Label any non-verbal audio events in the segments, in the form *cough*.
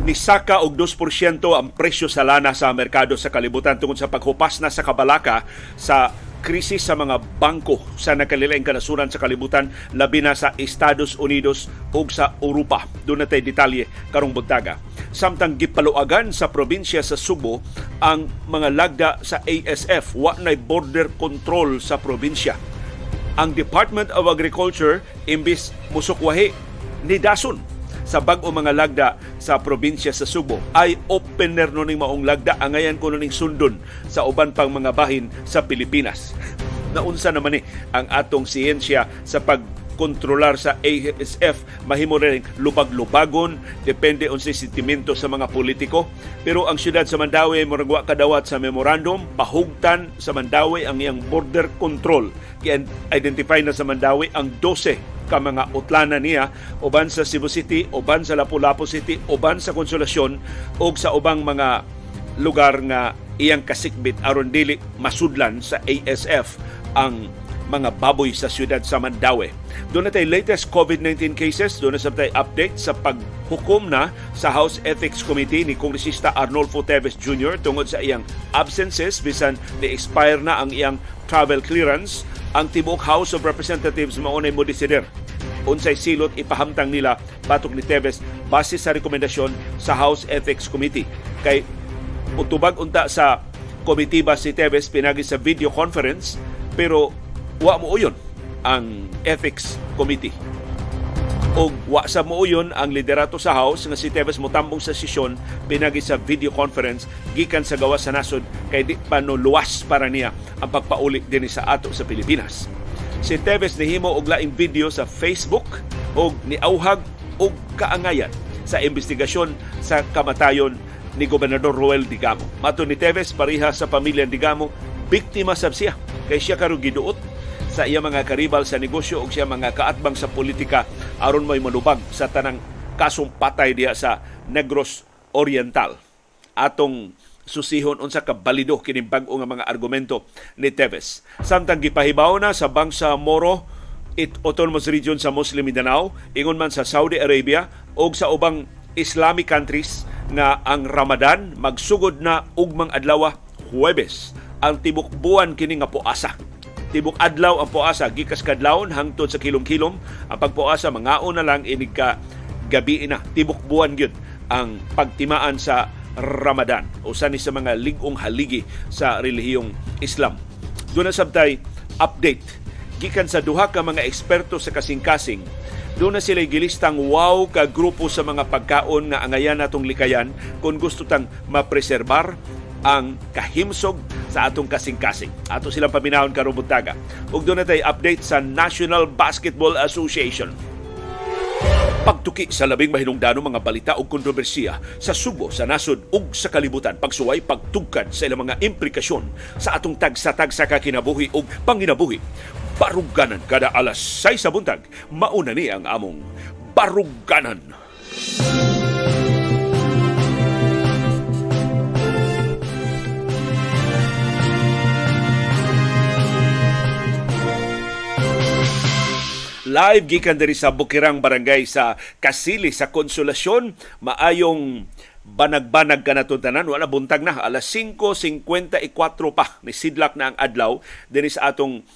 ni saka og 2% ang presyo sa lana sa merkado sa kalibutan tungod sa paghupas na sa kabalaka sa krisis sa mga bangko sa nakalilaing kanasuran sa kalibutan labi na sa Estados Unidos ug sa Europa. Doon natay detalye karong buntaga. Samtang gipaluagan sa probinsya sa Subo ang mga lagda sa ASF, wa nay border control sa probinsya. Ang Department of Agriculture imbis musukwahi ni dason sa bag-o mga lagda sa probinsya sa Subo. Ay opener no ning maong lagda. Angayan ko ning sundon sa uban pang mga bahin sa Pilipinas. *laughs* Naunsa naman ni ang atong siyensya sa pag kontrolar sa ASF mahimo rin lubag-lubagon. Depende on sa sentimento sa mga politiko. Pero ang syudad sa Mandawi muragwa kadawat sa memorandum. Pahugtan sa Mandawi ang iyang border control. Kay identify na sa Mandawi ang 12 ka mga utlana niya uban sa Cebu City, uban sa Lapu-Lapu City, uban sa Konsolasyon ug sa ubang mga lugar nga iyang kasikbit aron dili masudlan sa ASF ang mga baboy sa siyudad sa Mandawi. Doon na latest COVID-19 cases, doon na sa tayo update sa paghukom na sa House Ethics Committee ni Kongresista Arnolfo Teves Jr. tungod sa iyang absences bisan ni-expire na ang iyang travel clearance ang tibuok House of Representatives maunay mo desider unsay silot ipahamtang nila batok ni Tevez base sa rekomendasyon sa House Ethics Committee. Kay utubag unta sa committee ba si Tevez pinagi sa video conference pero wa mo uyon ang Ethics Committee o wa sa muuyon ang liderato sa House nga si Tevez motambong sa sesyon pinagi sa video conference gikan sa gawas sa nasod kay di pa no luwas para niya ang pagpauli dinhi sa ato sa Pilipinas. Si Tevez nihimo og laing video sa Facebook og niauhag og kaangayan sa investigasyon sa kamatayon ni Gobernador Roel Digamo. Mato ni Tevez pariha sa pamilya Digamo, biktima sab siya kay siya karon giduot sa iya mga karibal sa negosyo ug siya mga kaatbang sa politika aron may manubag sa tanang kasong patay diya sa Negros Oriental. Atong susihon unsa ka balido kini bag-o nga mga argumento ni Teves. Samtang gipahibaw na sa bangsa Moro it autonomous region sa Muslim Mindanao, ingon man sa Saudi Arabia o sa ubang Islamic countries nga ang Ramadan magsugod na ugmang adlaw Huwebes ang tibok buwan kini nga puasa tibok adlaw ang puasa gikas kadlawon hangtod sa kilom-kilom. Ang pagpuasa mangaon na lang inig ka gabi na tibok buwan gyud ang pagtimaan sa Ramadan. Usa ni sa mga ligong haligi sa relihiyong Islam. Doon na sabtay update. Gikan sa duha ka mga eksperto sa kasing-kasing doon na sila gilistang wow ka grupo sa mga pagkaon nga angayan natong likayan kung gusto tang mapreserbar ang kahimsog sa atong kasing-kasing. Ato silang paminahon karong buntaga. Ug doon natay update sa National Basketball Association. Pagtuki sa labing mahinungdano mga balita o kontrobersiya sa Subo, sa nasod ug sa kalibutan. Pagsuway, pagtugkad sa ilang mga implikasyon sa atong tagsa-tagsa ka kinabuhi ug panginabuhi. Baruganan kada alas 6 sa buntag. Mauna ni ang among Baruganan. Baruganan. Live gikan diri sa Bukirang Barangay sa Kasili sa Konsolasyon. Maayong banag-banag ka na tanan. Wala buntag na. Alas 5:54 pa. Ni sidlak na ang adlaw dinhi sa atong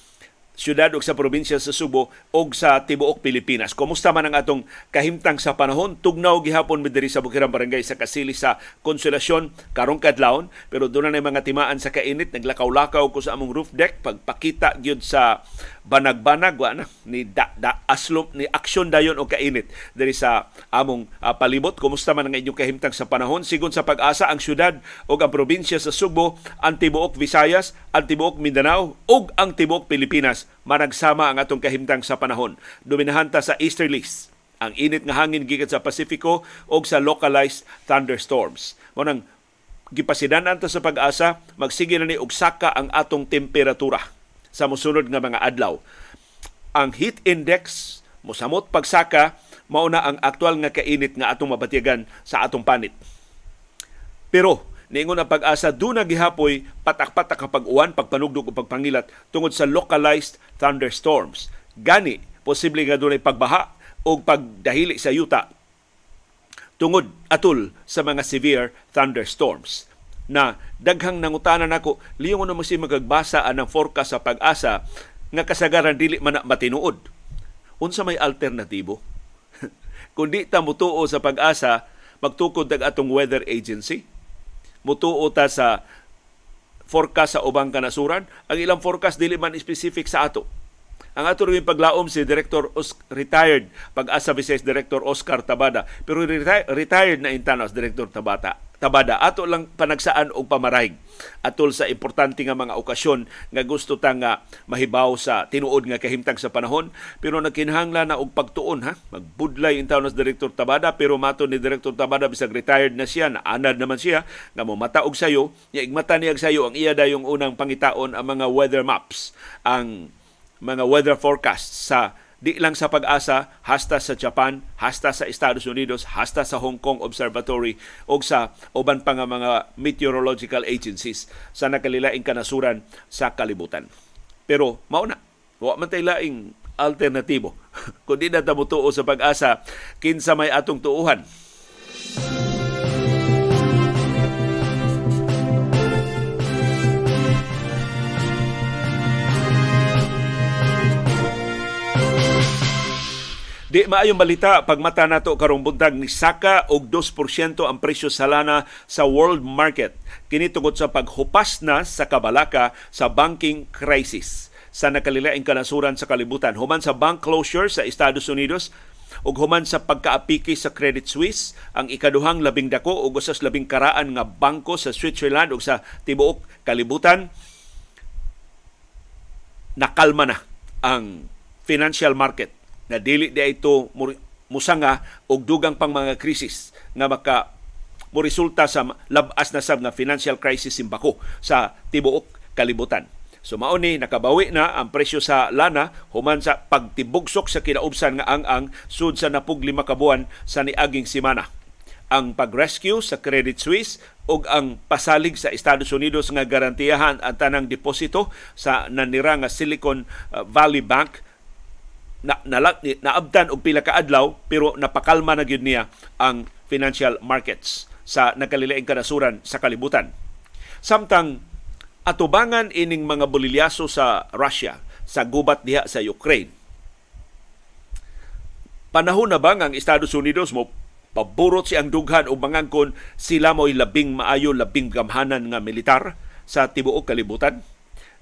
syudad ug sa probinsya sa Subo ug sa tibuok Pilipinas. Kumusta man ang atong kahimtang sa panahon? Tugnaw gihapon mi diri sa Bukirang Barangay sa Kasili sa Konsolasyon. Karong kadlawon pero doon na mga timaan sa kainit. Naglakaw-lakaw ko sa among roof deck. Pagpakita gyud sa banag-banag wa ni da, da aslop ni aksyon dayon og kainit diri sa among uh, palibot. Kumusta man ang inyong kahimtang sa panahon? Sigon sa pag-asa ang syudad ug ang probinsya sa Subo ang tibuok Visayas ang tibuok Mindanao ug ang tibuok Pilipinas managsama ang atong kahimtang sa panahon dominahanta sa easterlies ang init nga hangin gikan sa Pasifiko ug sa localized thunderstorms mo nang gipasidanan ta sa pag-asa magsige na ni og saka ang atong temperatura sa mosunod nga mga adlaw. Ang heat index mosamot pagsaka mao na ang aktual nga kainit nga atong mabatyagan sa atong panit. Pero niingon ang pag-asa do na gihapoy patak-patak ang pag-uwan, pagpanugdog o pagpangilat tungod sa localized thunderstorms. Gani posible nga dunay pagbaha o pagdahili sa yuta tungod atul sa mga severe thunderstorms. Na daghang nangutanan ako liyon na mo si magagbasa anang forecast sa pag-asa nga kasagaran dili man matinuod. Unsa may alternatibo? *laughs* Kung di ta mutuo sa pag-asa magtukod dag atong weather agency mutuo ta sa forecast sa ubang kanasuran. Ang ilang forecast dili man specific sa ato ang ato rin paglaom si Director Os- retired pag-asa Vice Director Oscar Tabada. Pero reti- retired na intanos Director Tabata Tabada. Ato lang panagsaan og pamarayg atol sa importante nga mga okasyon nga gusto ta nga mahibaw sa tinuod nga kahimtang sa panahon. Pero nagkinahanglan na og pagtuon ha? Magbudlay intanos Director Tabada pero mato ni Director Tabada bisag retired na siya naanad naman siya nga mo mata og sayo nya igmata niya sayo ang iya dayong unang pangitaon ang mga weather maps ang mga weather forecast sa di lang sa pag-asa hasta sa Japan, hasta sa Estados Unidos, hasta sa Hong Kong Observatory o sa uban pa nga mga meteorological agencies sa nakalilaing kanasuran sa kalibutan. Pero mauna, wa man tay laing alternatibo. *laughs* Kung di na tamutuo sa pag-asa, kinsa may atong tuuhan. Di maayong balita pagmata nato karong buntag ni saka og 2% ang presyo sa lana sa world market. Kini tungod sa paghupas na sa kabalaka sa banking crisis. Sa nakalilaing kanasuran sa kalibutan human sa bank closure sa Estados Unidos ug human sa pagkaapiki sa Credit Suisse ang ikaduhang labing dako ug usas labing karaan nga bangko sa Switzerland ug sa tibuok kalibutan nakalma na ang financial market na dili di ito musanga og dugang pang mga krisis nga maka mo resulta sa labas na sab nga financial crisis simbako sa tibuok kalibutan. So mao ni nakabawi na ang presyo sa lana human sa pagtibugsok sa kinaubsan nga ang ang sud sa napug lima ka buwan sa niaging semana. Ang pag-rescue sa Credit Suisse ug ang pasalig sa Estados Unidos nga garantiyahan ang tanang deposito sa nanira nga Silicon Valley Bank na, na, naabtan og pila ka adlaw pero napakalma na gyud niya ang financial markets sa nagkalilaing kanasuran sa kalibutan. Samtang atubangan ining mga bolilyaso sa Russia sa gubat diha sa Ukraine. Panahon na bang ang Estados Unidos mo paborot siyang dughan o mangangkon sila mo'y labing maayo, labing gamhanan nga militar sa tibuok kalibutan?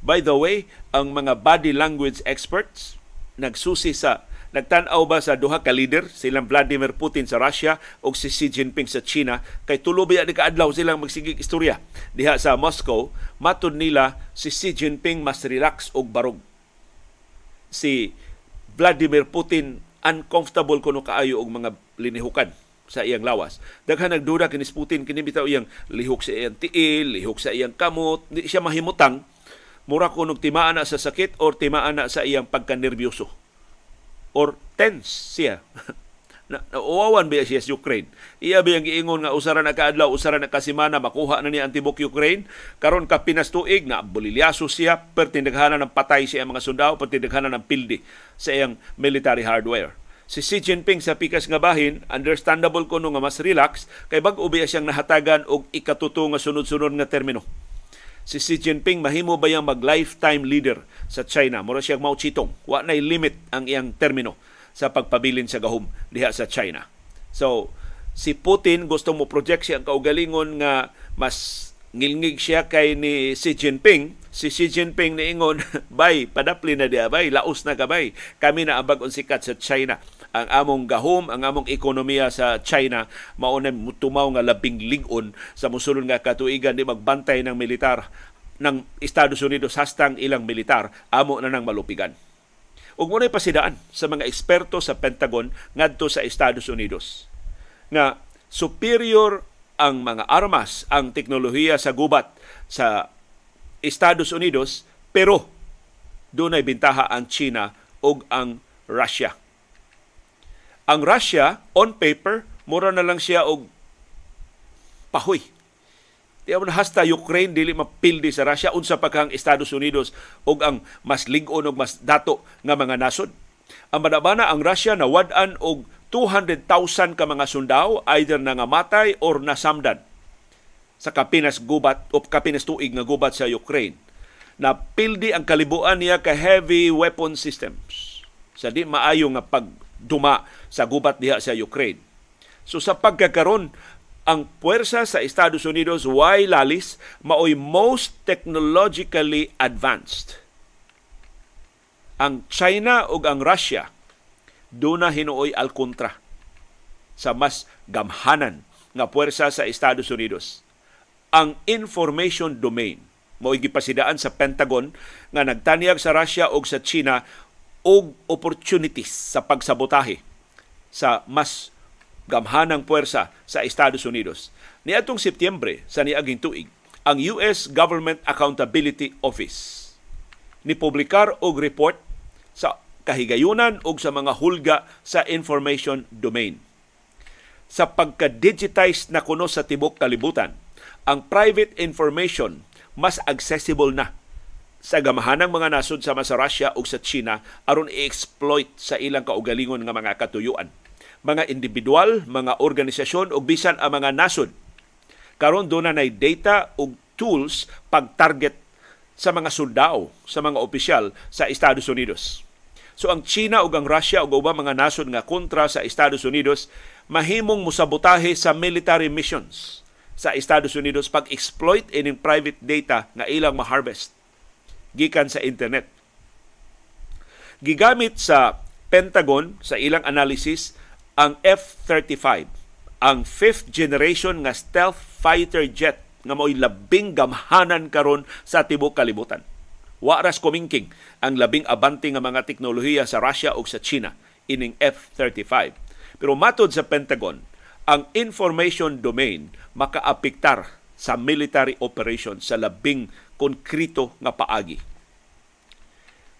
By the way, ang mga body language experts nagsusi sa nagtan-aw ba sa duha ka leader? Silang Vladimir Putin sa Russia o si Xi Jinping sa China? Kay tulo ba ni kaadlaw silang magsigig istorya. Diha sa Moscow matud nila si Xi Jinping mas relax og barog si Vladimir Putin uncomfortable kuno kaayo og mga linihukan sa iyang lawas. Daghan nagduda kini Putin kini bitaw iyang lihok sa iyang tiil, lihok sa iyang kamot, di siya mahimutang mura ko nung timaan na sa sakit or timaan na sa iyang pagkanerbiyoso or tense siya. *laughs* na, nauwawan ba siya sa Ukraine? Iya ba yung giingon nga usaran na kaadlaw, usaran na kasimana, makuha na niya ang tibok Ukraine? Karon ka pinastuig na bolilyaso siya, pertindaghanan ng patay siya mga sundao, pertindaghanan ng pildi sa iyang military hardware. Si Xi Jinping sa pikas nga bahin, understandable ko nga mas relax, kay bag-o siyang nahatagan og ikatuto nga sunod-sunod nga termino si Xi Jinping mahimo ba yang mag-lifetime leader sa China? Mura siyang Mao Zedong. Wa na limit ang iyang termino sa pagpabilin sa gahom diha sa China. So, si Putin gusto mo project siya ang kaugalingon nga mas ngilngig siya kay ni Xi Jinping. Si Xi Jinping niingon, *laughs* bay, padapli na diya, bay, laos na ka, bay. Kami na abag sikat sa China ang among gahom, ang among ekonomiya sa China mao na tumaw nga labing lingon sa musulod nga katuigan di magbantay ng militar ng Estados Unidos hastang ilang militar amo na nang malupigan. Ug mo pasidaan sa mga eksperto sa Pentagon ngadto sa Estados Unidos nga superior ang mga armas, ang teknolohiya sa gubat sa Estados Unidos pero doon ay bintaha ang China ug ang Russia ang Russia, on paper, mura na lang siya og pahoy. Di na hasta Ukraine dili mapildi sa Russia unsa pa kang Estados Unidos og ang mas lig-on og mas dato nga mga nasod. Ang manabana ang Russia na wad-an og 200,000 ka mga sundao either nangamatay or nasamdan sa kapinas gubat o kapinas tuig nga gubat sa Ukraine na pildi ang kalibuan niya ka heavy weapon systems sa di maayo nga pagduma sa gubat diha sa Ukraine. So sa pagkakaron ang puwersa sa Estados Unidos way lalis maoy most technologically advanced. Ang China ug ang Russia do na hinuoy al kontra sa mas gamhanan nga puwersa sa Estados Unidos. Ang information domain mao gipasidaan sa Pentagon nga nagtanyag sa Russia ug sa China og opportunities sa pagsabotahe sa mas gamhanang puwersa sa Estados Unidos. Niadtong Setyembre sa niaging tuig, ang US Government Accountability Office ni publikar og report sa kahigayunan ug sa mga hulga sa information domain. Sa pagka-digitize na kuno sa tibok kalibutan, ang private information mas accessible na sa gamahanang mga nasod sama sa Russia ug sa China aron i-exploit sa ilang kaugalingon nga mga katuyuan. Mga individual, mga organisasyon ug bisan ang mga nasod karon do na nay data ug tools pag-target sa mga sundao, sa mga opisyal sa Estados Unidos. So ang China ug ang Russia ug ubang mga nasod nga kontra sa Estados Unidos mahimong musabotahe sa military missions sa Estados Unidos pag-exploit ining private data nga ilang ma-harvest gikan sa internet. Gigamit sa Pentagon sa ilang analysis ang F-35, ang fifth generation nga stealth fighter jet nga mo'y labing gamhanan karon sa tibok kalibutan Waras kumingking ang labing abante nga mga teknolohiya sa Russia o sa China ining F-35. Pero matod sa Pentagon, ang information domain makaapektar sa military operation sa labing konkrito nga paagi.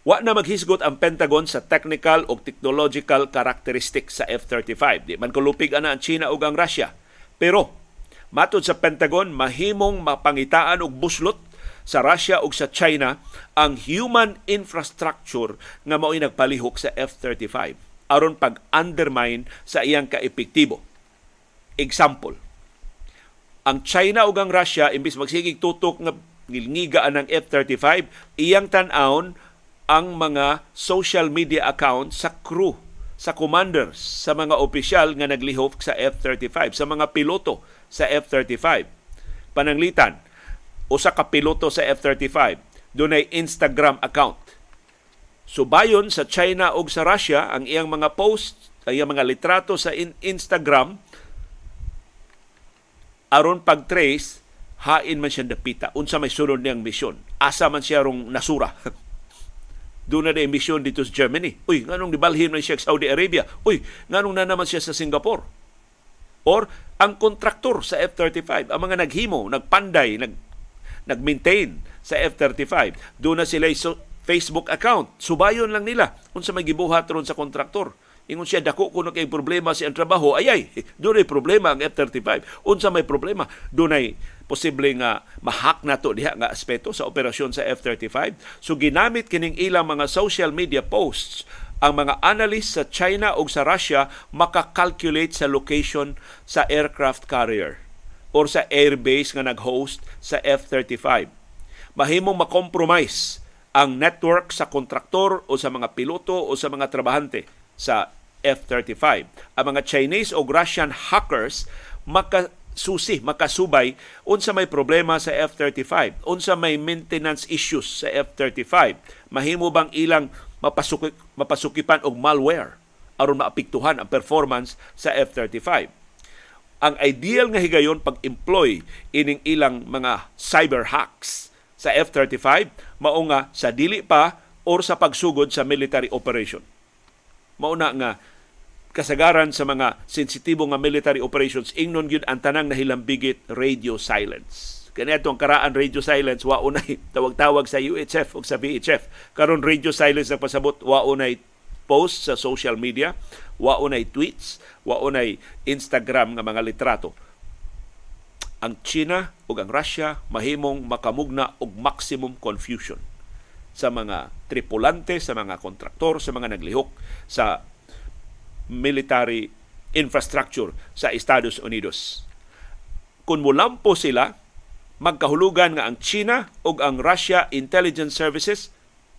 Wa na maghisgot ang Pentagon sa technical o technological characteristics sa F-35. Di man kulupig ana ang China o ang Russia. Pero matod sa Pentagon, mahimong mapangitaan og buslot sa Russia ug sa China ang human infrastructure nga mao'y nagpalihok sa F-35 aron pag-undermine sa iyang kaepektibo. Example, ang China ug ang Russia imbis magsigig tutok nga ngilngigaan ng F-35, iyang tan-aon ang mga social media account sa crew, sa commanders, sa mga opisyal nga naglihok sa F-35, sa mga piloto sa F-35. Pananglitan, usa ka piloto sa F-35 dunay Instagram account. Subayon sa China ug sa Russia ang iyang mga post, ang iyang mga litrato sa Instagram aron pag-trace hain man siya dapita. Unsa may sunod niyang misyon. Asa man siya rong nasura. *laughs* Doon na na misyon dito sa Germany. Uy nganong nibalhin man siya sa Saudi Arabia? Uy nganong na naman siya sa Singapore? Or ang kontraktor sa F-35 ang mga naghimo nagpanday nag nag-maintain sa F-35. Doon na sila Facebook account. Subayon lang nila unsa may gibuhat ron sa kontraktor. Ingon siya dako kuno kay problema si ang trabaho. Ayay, *laughs* doon ay problema ang F-35. Unsa may problema? Doon ay posible nga mahak na to diha nga aspeto sa operasyon sa F-35. So ginamit kining ilang mga social media posts ang mga analyst sa China o sa Russia makakalculate sa location sa aircraft carrier or sa airbase nga nag-host sa F-35. Mahimong makompromise ang network sa kontraktor o sa mga piloto o sa mga trabahante sa F-35. Ang mga Chinese o Russian hackers makasusi, makasubay unsa may problema sa F-35, unsa may maintenance issues sa F-35. Mahimo bang ilang mapasuki, mapasukipan og malware aron maapektuhan ang performance sa F-35 ang ideal nga higayon pag-employ ining ilang mga cyber hacks sa F-35 mao nga sa dili pa or sa pagsugod sa military operation. Mauna nga kasagaran sa mga sensitibo nga military operations ingnon gyud ang tanang nahilambigit radio silence. Kani ang karaan radio silence wa unay *laughs* tawag-tawag sa UHF o sa VHF. Karon radio silence na pasabot wa unay post sa social media, wa unay tweets, wa unay Instagram nga mga litrato. Ang China ug ang Russia mahimong makamugna og maximum confusion sa mga tripulante, sa mga kontraktor, sa mga naglihok sa military infrastructure sa Estados Unidos. Kung mulampo sila, magkahulugan nga ang China o ang Russia Intelligence Services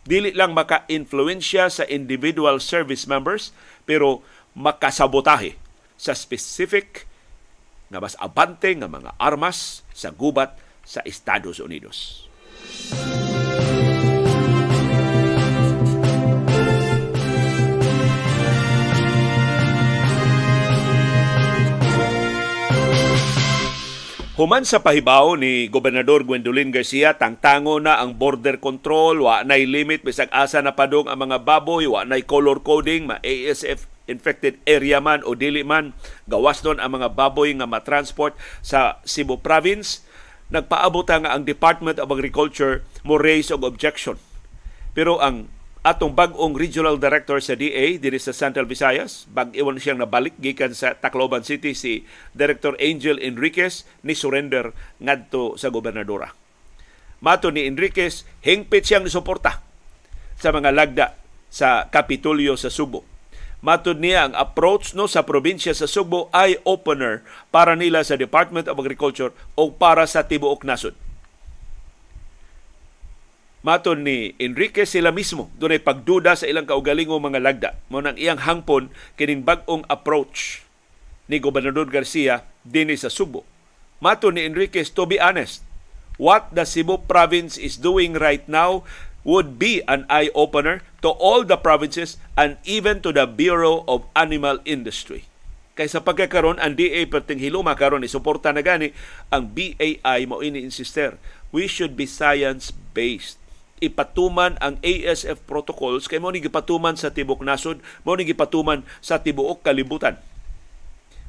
dili lang maka-influensya sa individual service members pero makasabotahe sa specific nga mas abante nga mga armas sa gubat sa Estados Unidos. Human sa pahibaw ni Gobernador Gwendolyn Garcia, tangtango na ang border control, wa nay limit bisag asa na padong ang mga baboy, wa nay color coding, ma ASF infected area man o dili man, gawas nun ang mga baboy nga matransport sa Cebu province. Nagpaabot nga ang Department of Agriculture mo raise og objection. Pero ang atong bag-ong regional director sa DA diri sa Central Visayas bag-iwan siyang nabalik gikan sa Tacloban City si Director Angel Enriquez ni surrender ngadto sa gobernadora. Mato ni Enriquez hingpit siyang suporta sa mga lagda sa Kapitolyo sa Subo. Matod niya ang approach no sa probinsya sa Subo ay opener para nila sa Department of Agriculture o para sa tibuok nasod maton ni Enrique sila mismo dunay pagduda sa ilang kaugalingong mga lagda mo nang iyang hangpon kining bag-ong approach ni Gobernador Garcia dinhi sa Subo. Maton ni Enriquez to be honest, what the Cebu province is doing right now would be an eye-opener to all the provinces and even to the Bureau of Animal Industry. Kay sa pagkakaroon, ang DA perting hiluma karon ni suporta na gani ang BAI mo ini insister. We should be science-based ipatuman ang ASF protocols kay mo ni gipatuman sa tibok nasod, mo ni gipatuman sa tibuok kalibutan.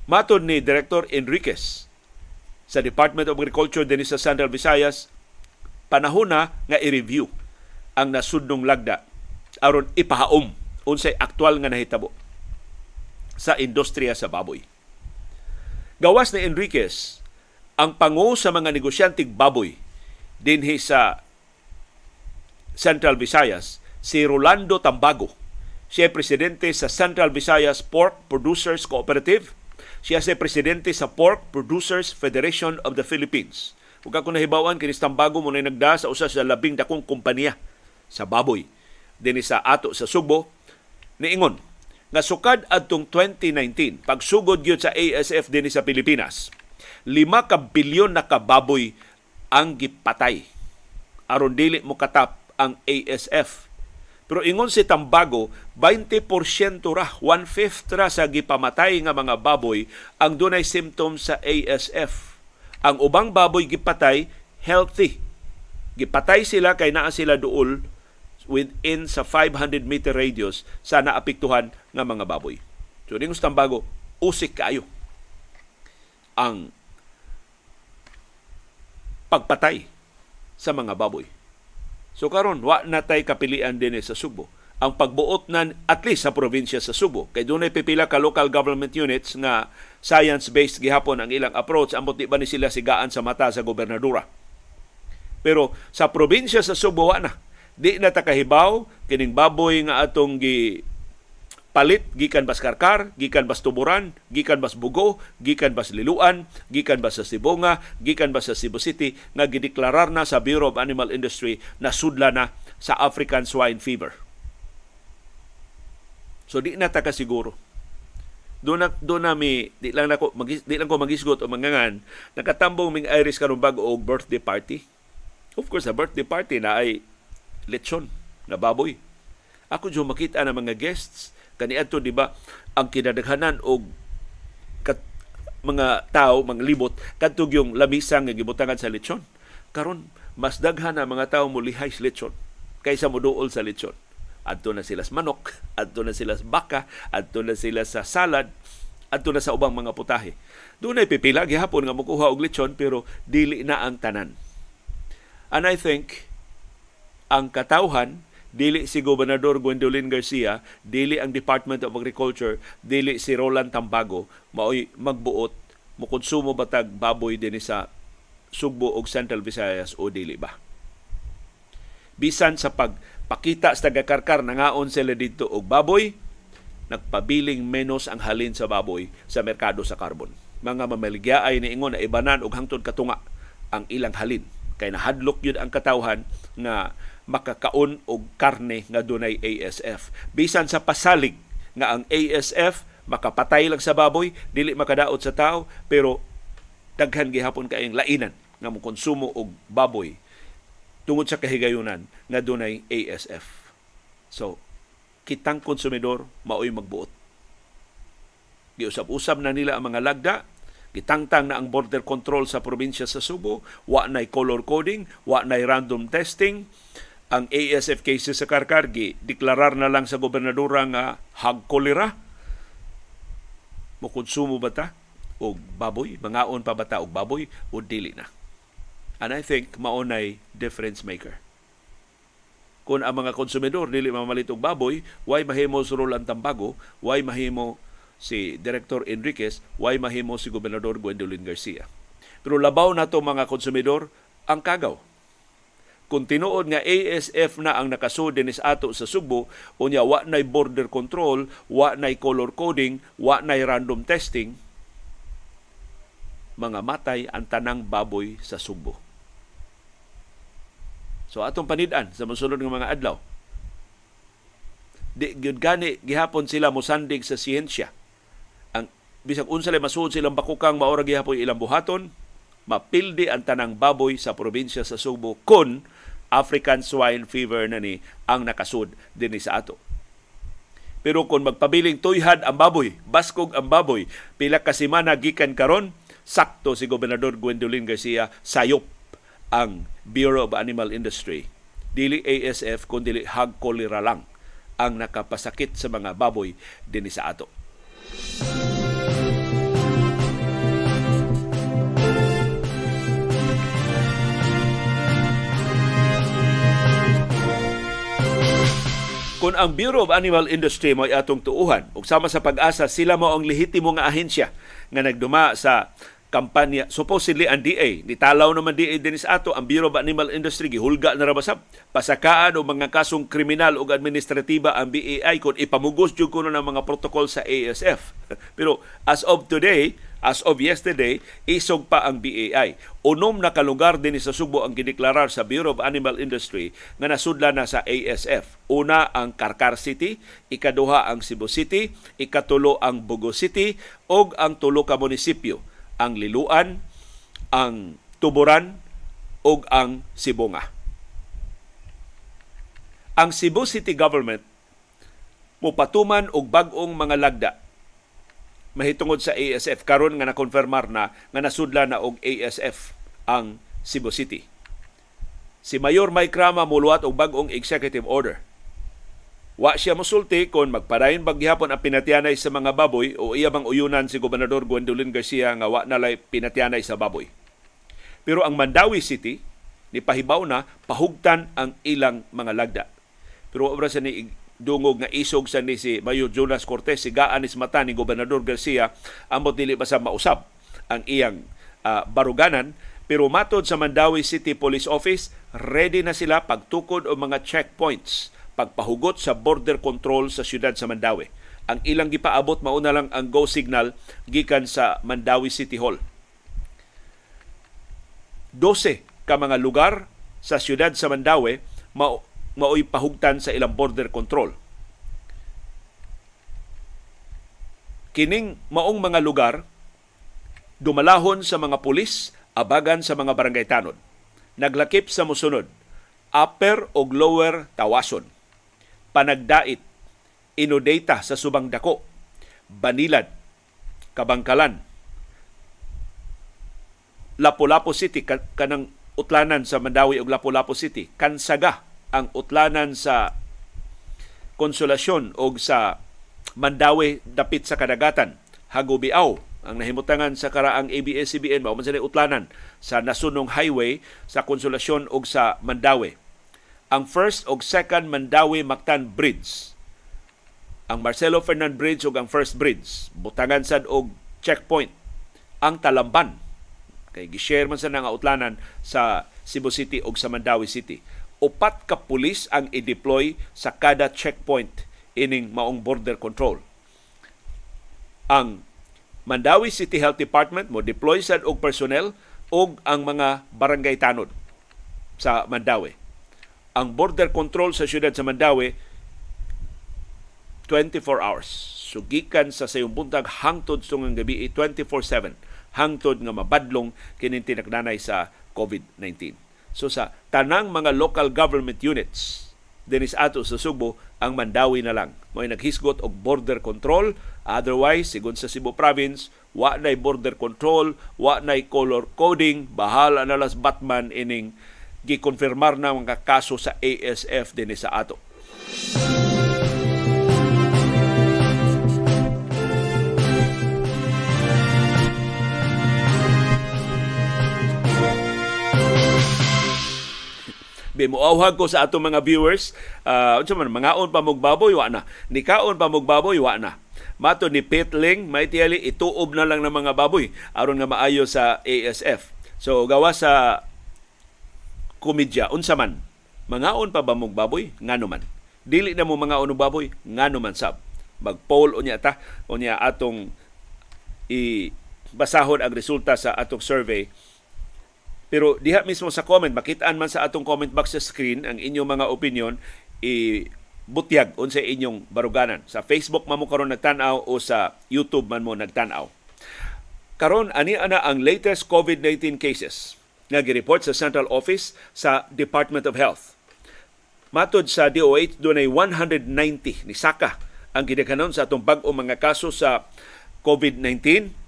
Matod ni Director Enriquez sa Department of Agriculture din sa Central Visayas, panahon na nga i-review ang nasudnong lagda aron ipahaom unsay aktual nga nahitabo sa industriya sa baboy. Gawas ni Enriquez ang pangu sa mga negosyanteng baboy dinhi sa Central Visayas, si Rolando Tambago. Siya presidente sa Central Visayas Pork Producers Cooperative. Siya si presidente sa Pork Producers Federation of the Philippines. Kung ako nahibawan, kinis Tambago mo na nagda sa usa sa labing dakong kumpanya sa baboy. Dini sa ato sa Subo, niingon, nga sukad adtong 2019, pagsugod gyud sa ASF dinhi sa Pilipinas, lima ka bilyon na kababoy ang gipatay aron dili mo katap ang ASF. Pero ingon si Tambago, 20% ra, one-fifth ra sa gipamatay nga mga baboy ang dunay symptoms sa ASF. Ang ubang baboy gipatay, healthy. Gipatay sila kay naa sila duol within sa 500 meter radius sa naapektuhan nga mga baboy. So, ning Tambago, usik kayo ang pagpatay sa mga baboy. So karon wa na tay kapilian din sa Subo. Ang pagbuot nan at least sa probinsya sa Subo kay dunay pipila ka local government units nga science-based gihapon ang ilang approach ambot di ba ni sila sigaan sa mata sa gobernadora. Pero sa probinsya sa Subo wa na di na takahibaw kining baboy nga atong gi palit gikan bas karkar, gikan bas tuburan, gikan bas bugo, gikan bas liluan, gikan bas sa Sibonga, gikan bas sa Cebu City nga gideklarar na sa Bureau of Animal Industry na sudla na sa African swine fever. So di na ta siguro. Do na do na mi di lang nako magis, di lang ko magisgot o mangangan nakatambong ming Iris karon bag og birthday party. Of course, a birthday party na ay lechon na baboy. Ako jo makita na mga guests kaniadto di ba ang kinadaghanan og kat, mga tao mga libot kadtog yung labisang nga gibutangan sa lechon. Karon mas daghan ang mga tao mulihay sa lechon kaysa moduol sa lechon. Adto na sila sa manok adto na sila sa baka adto na sila sa salad adto na sa ubang mga putahe. Dunay pipila gihapon nga mokuha og lechon pero dili na ang tanan. And i think ang katawhan dili si Gobernador Gwendolyn Garcia, dili ang Department of Agriculture, dili si Roland Tambago, maoy magbuot mo konsumo batag baboy dinhi sa Sugbo ug Central Visayas o dili ba. Bisan sa pagpakita sa tagakarkar nangaon sila dito og baboy, nagpabiling menos ang halin sa baboy sa merkado sa carbon. Mga mamaligyaay ni ingon na ibanan og hangtod katunga ang ilang halin kay nahadlok yun ang katawhan na makakaon og karne nga dunay ASF. Bisan sa pasalig nga ang ASF makapatay lang sa baboy, dili makadaot sa tao, pero daghan gihapon kayong lainan nga mo konsumo og baboy tungod sa kahigayunan nga dunay ASF. So, kitang konsumidor maoy magbuot. Giusab-usab na nila ang mga lagda, gitangtang na ang border control sa probinsya sa Subo, wa nay color coding, wa nay random testing. Ang ASF cases sa Karkargi, deklarar na lang sa gobernadora nga hag kolera. Mo konsumo ba ta? og baboy, mangaon pa bata og baboy o dili na. And I think maunay difference maker. Kung ang mga konsumidor dili mamalit og baboy, why mahimo si Roland Tambago, why mahimo si Director Enriquez, why mahimo si Gobernador Gwendolyn Garcia. Pero labaw na to mga konsumidor ang kagaw. Kung tinuod nga ASF na ang nakasud dinis ato sa Subo, unya wa nay border control, wa nay color coding, wa nay random testing, mga matay ang tanang baboy sa Subo. So atong panidan sa mosunod ng mga adlaw. Di gyud gani gihapon sila mosandig sa siyensya. Ang bisag unsa lay masuod silang bakukang maora gihapon ilang buhaton, mapildi ang tanang baboy sa probinsya sa Subo kun African swine fever na ni ang nakasud dinhi sa ato. Pero kung magpabiling tuyhad ang baboy, baskog ang baboy, pila ka semana gikan karon, sakto si Gobernador Gwendolyn Garcia sayop ang Bureau of Animal Industry. Dili ASF kundi hag cholera lang ang nakapasakit sa mga baboy dinhi sa ato. Kung ang Bureau of Animal Industry mo atong tuuhan ug sama sa pag-asa sila mo ang lehitimo nga ahensya nga nagduma sa kampanya. Supposedly ang DA nitalaw naman DA din sa ato ang Bureau of Animal Industry gihulga na rabasab pasakaan o mga kasong kriminal ug administratiba ang BAI kung ipamugos jud kuno ng mga protocol sa ASF *laughs* pero as of today as of yesterday isog pa ang BAI unom na kalugar din sa Subo ang gideklarar sa Bureau of Animal Industry nga nasudla na sa ASF una ang Karkar City ikaduha ang Cebu City ikatulo ang Bugo City ug ang tulo ka munisipyo ang Liluan, ang Tuburan ug ang Sibunga. Ang Cebu City Government mupatuman og bag-ong mga lagda mahitungod sa ASF karon nga nakonfirmar na nga nasudla na og ASF ang Cebu City. Si Mayor Mike Rama muluwat og bag-ong executive order Wa siya mosulti kung magpadayon bagyapon ang pinatianay sa mga baboy o iya bang uyunan si Gobernador Gwendolyn Garcia nga wa nalay pinatianay sa baboy. Pero ang Mandawi City, ni pahibaw na pahugtan ang ilang mga lagda. Pero obra sa ni dungog nga isog sa ni si Mayor Jonas Cortez si gaanis mata ni Gobernador Garcia amot dili pa sa mausab ang iyang uh, baruganan pero matod sa Mandawi City Police Office ready na sila pagtukod o mga checkpoints pagpahugot sa border control sa siyudad sa Mandawi. Ang ilang gipaabot mauna lang ang go signal gikan sa Mandawi City Hall. 12 ka mga lugar sa siyudad sa Mandawi mao maoy pahugtan sa ilang border control. Kining maong mga lugar dumalahon sa mga pulis abagan sa mga barangay tanod. Naglakip sa musunod upper o lower tawason panagdait, inodata sa subang dako, Banilad, Kabangkalan, Lapu-Lapu City, kanang utlanan sa Mandawi ug Lapu-Lapu City, Kansaga ang utlanan sa Konsolasyon o sa Mandawi dapit sa kadagatan, Hagubiaw ang nahimutangan sa karaang ABS-CBN mao man utlanan sa nasunong highway sa Konsolasyon o sa Mandawi ang first o second Mandawi Mactan Bridge. Ang Marcelo Fernan Bridge ug ang first bridge butangan sad og checkpoint ang Talamban kay gi-share man sa nga utlanan sa Cebu City ug sa Mandawi City. Upat ka pulis ang i-deploy sa kada checkpoint ining maong border control. ang Mandawi City Health Department mo deploy sad og personnel og ang mga barangay tanod sa Mandawi. Ang border control sa siyudad sa Mandawi 24 hours. Sugikan sa sayong buntag hangtod sungang gabi 24/7 hangtod nga mabadlong kini tinakdanay sa COVID-19. So sa tanang mga local government units dinis ato sa Subo ang Mandawi na lang. May naghisgot og border control. Otherwise, sigon sa Cebu province, wa nay border control, wa nay color coding, bahala na las Batman ining gikonfirmar na mga kaso sa ASF din sa ato. Bimuawhag ko sa atong mga viewers, uh, man mangaon pa mog baboy wa na. Nikaon pa mog baboy wa na. Mato ni Petling, may tiyali ituob na lang ng mga baboy aron nga maayo sa ASF. So gawa sa komedya unsa man mangaon pa ba mog baboy ngano man. Dili na mo mga og baboy ngano man sab. Mag-poll unya ta unya atong i basahon ang resulta sa atong survey pero diha mismo sa comment, makitaan man sa atong comment box sa screen ang inyong mga opinion, i butyag unsa inyong baruganan. Sa Facebook man mo karon nagtan-aw o sa YouTube man mo nagtan-aw. Karon ani ana ang latest COVID-19 cases nga gireport sa Central Office sa Department of Health. Matod sa DOH, dunay 190 ni Saka ang gidaghanon sa atong bag-o mga kaso sa COVID-19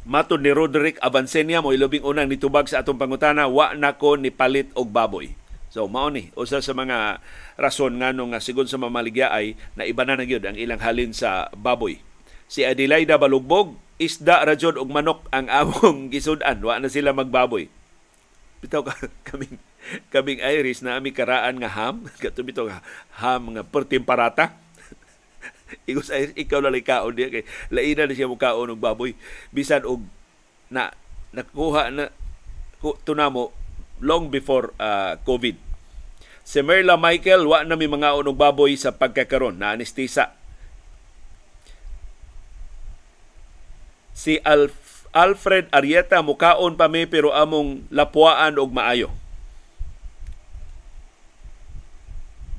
Matod ni Roderick Avancenia mo ilubing unang nitubag sa atong pangutana wa nako ni palit og baboy. So mao ni usa sa mga rason nga sigon sa mamaligya ay na iba na gyud ang ilang halin sa baboy. Si Adelaida Balugbog, isda ra og manok ang among gisud-an, wa na sila magbaboy. Bitaw ka *laughs* kaming kaming Irish na ami karaan nga ham, *laughs* kato bitaw ham nga per temperata *laughs* Igos ay ikaw lang kaon diya kay laina na siya mo kaon og baboy bisan og na nakuha na tunamo long before uh, COVID. Si Merla Michael wa na mi mga unog baboy sa pagkakaron na anestesa. Si Alf Alfred Arieta mukaon pa mi pero among lapuaan og maayo.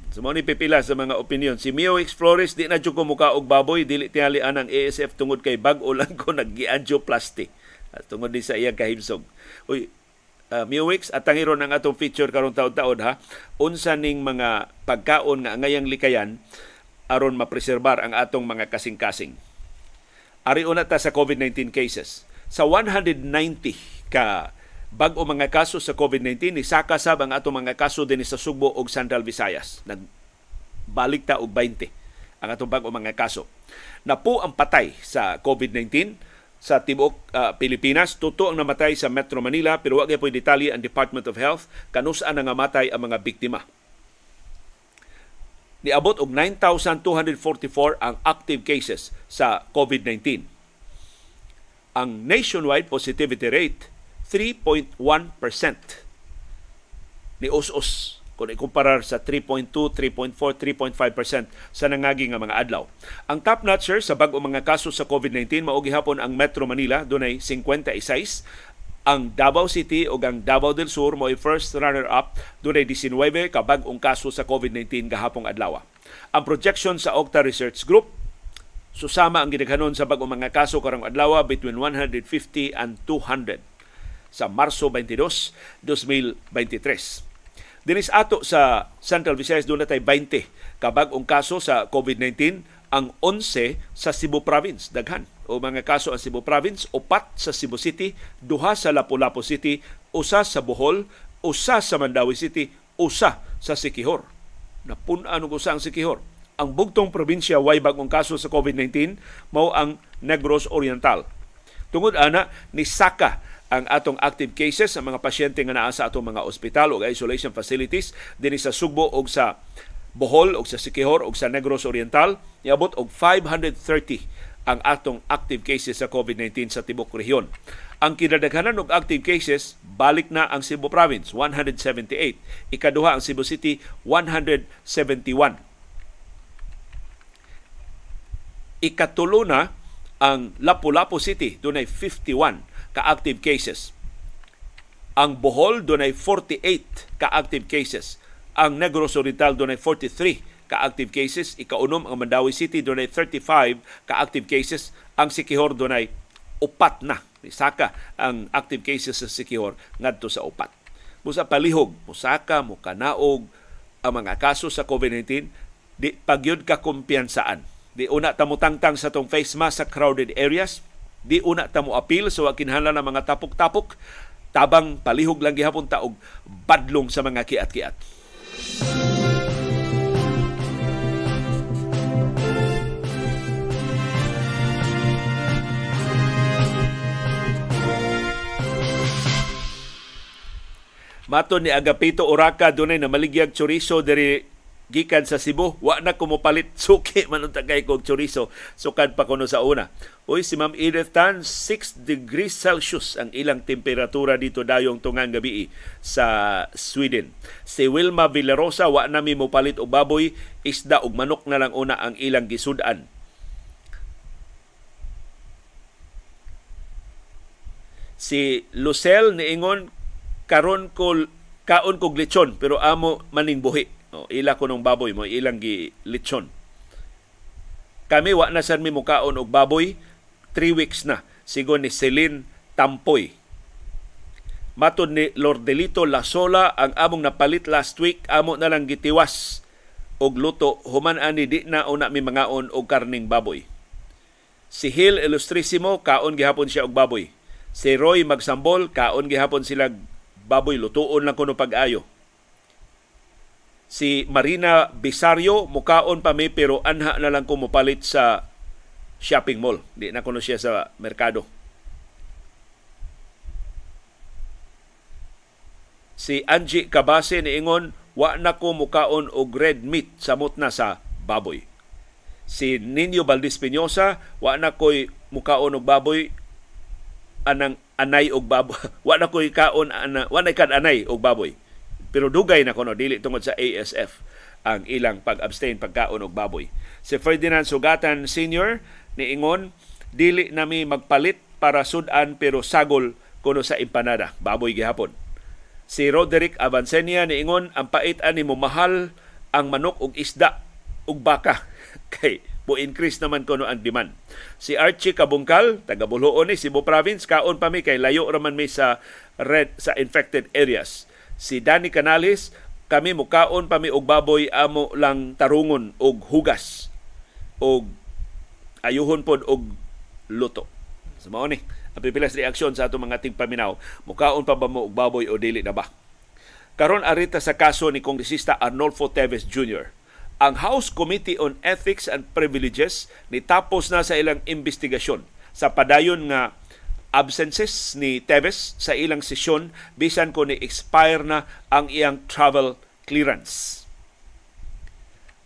So mo ni pipila sa mga opinion. Si Mio X Flores di na jud ko muka og baboy dili tingali anang ASF tungod kay bag-o lang ko *laughs* naggiangioplasty. Tungod din sa iyang kahimsog. Uy, uh, Mio X at tangiron ang atong feature karong taon-taon ha. Unsa ning mga pagkaon nga ngayang likayan aron mapreserbar ang atong mga kasing-kasing. Ari una ta sa COVID-19 cases. Sa 190 ka bag-o mga kaso sa COVID-19 ni saka sab ang ato mga kaso din sa Sugbo ug Central Visayas. Nagbalik ta og 20 ang atong bag-o mga kaso. Na po ang patay sa COVID-19 sa tibok uh, Pilipinas. Tuto ang namatay sa Metro Manila pero wag gyud detalye ang Department of Health kanus-an nga matay ang mga biktima. Niabot og 9,244 ang active cases sa COVID-19. Ang nationwide positivity rate 3.1% ni us-us kung ikumparar sa 3.2, 3.4, 3.5% sa nangagi nga mga adlaw. Ang top notcher sa bag-o mga kaso sa COVID-19 mao gihapon ang Metro Manila dunay 56 ang Davao City o ang Davao del Sur mo first runner-up dunay 19 ka bag-ong kaso sa COVID-19 gahapong adlaw. Ang projection sa Octa Research Group susama ang gidaghanon sa bag-ong mga kaso karong adlaw between 150 and 200 sa Marso 22, 2023. Dinis ato sa Central Visayas doon natay 20 kabag-ong kaso sa COVID-19 ang 11 sa Cebu Province daghan o mga kaso ang Cebu Province upat sa Cebu City duha sa Lapu-Lapu City usa sa Bohol usa sa Mandawi City usa sa Sikihor. Napun-an og usa ang Sikihor. Ang bugtong probinsya way bagong kaso sa COVID-19 mao ang Negros Oriental. Tungod ana ni Saka ang atong active cases sa mga pasyente nga naa sa atong mga ospital o isolation facilities dinhi sa Sugbo o sa Bohol o sa Sikihor o sa Negros Oriental. Niabot og 530 ang atong active cases sa COVID-19 sa tibok rehiyon. Ang kinadaghanan og active cases balik na ang Cebu Province 178, ikaduha ang Cebu City 171. Ikatulo na Ang Lapu-Lapu City dunay 51 ka active cases. Ang Bohol dunay 48 ka active cases. Ang Negros Oriental dunay 43 ka active cases. Ikaunom ang Mandawi City dunay 35 ka active cases. Ang Sikihor dunay upat na. Saka ang active cases sa Sikihor ngadto sa upat. Musa palihog, musaka, mukanaog ang mga kaso sa COVID-19 di pagyud ka kumpiyansaan. Di una ta mo tangtang sa tong face mask sa crowded areas, di una ta mo appeal sa so kinahanglan ng mga tapok-tapok tabang palihog lang gihapon ta og badlong sa mga kiat-kiat. Mato ni Agapito Oraka dunay na maligyag chorizo diri gikan sa Cebu, wa na kumupalit *laughs* suki man unta kay kog chorizo sukad pa kuno sa una. Uy si Ma'am Edith Tan 6 degrees Celsius ang ilang temperatura dito dayong tungang gabi sa Sweden. Si Wilma Villarosa wa na mi mopalit og baboy, isda ug manok na lang una ang ilang gisudan. Si Lucel niingon karon ko kaon kog lechon pero amo maning buhi o, ila ko ng baboy mo, ilang gi lechon. Kami wa na sad mi mukaon og baboy, 3 weeks na. Sigon ni Celine Tampoy. Matod ni Lordelito Lasola, ang among napalit last week, amo na lang gitiwas og luto, human ani di na una mi mangaon og karning baboy. Si Hill Illustrissimo, kaon gihapon siya og baboy. Si Roy Magsambol, kaon gihapon sila baboy, lutuon lang kuno pag-ayo si Marina Bisario mukaon pa mi pero anha na lang ko mopalit sa shopping mall. Di na kuno siya sa merkado. Si Angie Cabase niingon wa na ko mukaon og red meat samot na sa baboy. Si Nino Valdez Pinosa wa na koy mukaon og baboy anang anay og baboy. *laughs* wa na koy kaon ana, wa na kad anay og baboy pero dugay na kuno dili tungod sa ASF ang ilang pag-abstain pagkaon og baboy. Si Ferdinand Sugatan Sr. niingon dili nami magpalit para sudan pero sagol kuno sa empanada, baboy gihapon. Si Roderick Avancenia niingon ang pait ani mo mahal ang manok ug isda ug baka *laughs* kay po increase naman kuno ang demand. Si Archie Kabungkal, taga Buluon ni Cebu Province, kaon pa mi kay layo raman mi sa red sa infected areas si Danny Canales kami mukaon pa mi og baboy amo lang tarungon og hugas og ayuhon pod og luto. So ni ang pipilas reaksyon sa atong mga tigpaminaw. Mukaon pa ba mo og baboy o dili na ba? Karon arita sa kaso ni Kongresista Arnolfo Teves Jr. Ang House Committee on Ethics and Privileges ni tapos na sa ilang investigasyon sa padayon nga absences ni Teves sa ilang sesyon bisan ko ni expire na ang iyang travel clearance.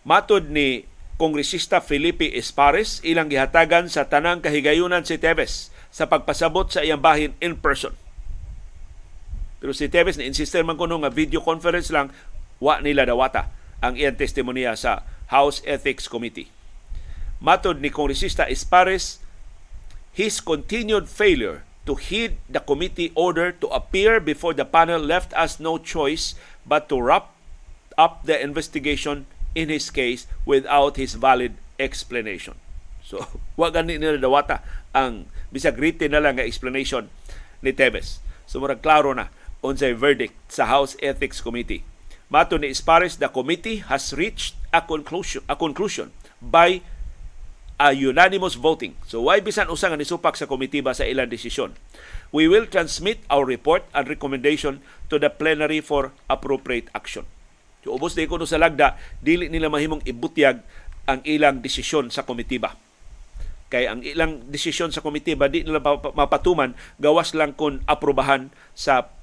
Matod ni Kongresista Felipe Espares, ilang gihatagan sa tanang kahigayunan si Teves sa pagpasabot sa iyang bahin in person. Pero si Teves ni-insiste man kuno nga video conference lang, wa nila dawata ang iyang testimonya sa House Ethics Committee. Matod ni Kongresista Espares, his continued failure to heed the committee order to appear before the panel left us no choice but to wrap up the investigation in his case without his valid explanation. So, *laughs* wag gani nila dawata ang bisag written na lang nga explanation ni Tevez. So, murag klaro na unsay verdict sa House Ethics Committee. Mato ni Espares, the committee has reached a conclusion, a conclusion by a unanimous voting. So why bisan usa nga nisupak sa komitiba sa ilang desisyon. We will transmit our report and recommendation to the plenary for appropriate action. So ubos di ko sa lagda, dili nila mahimong ibutyag ang ilang desisyon sa komitiba. Kay ang ilang desisyon sa komitiba di nila mapatuman gawas lang kun aprobahan sa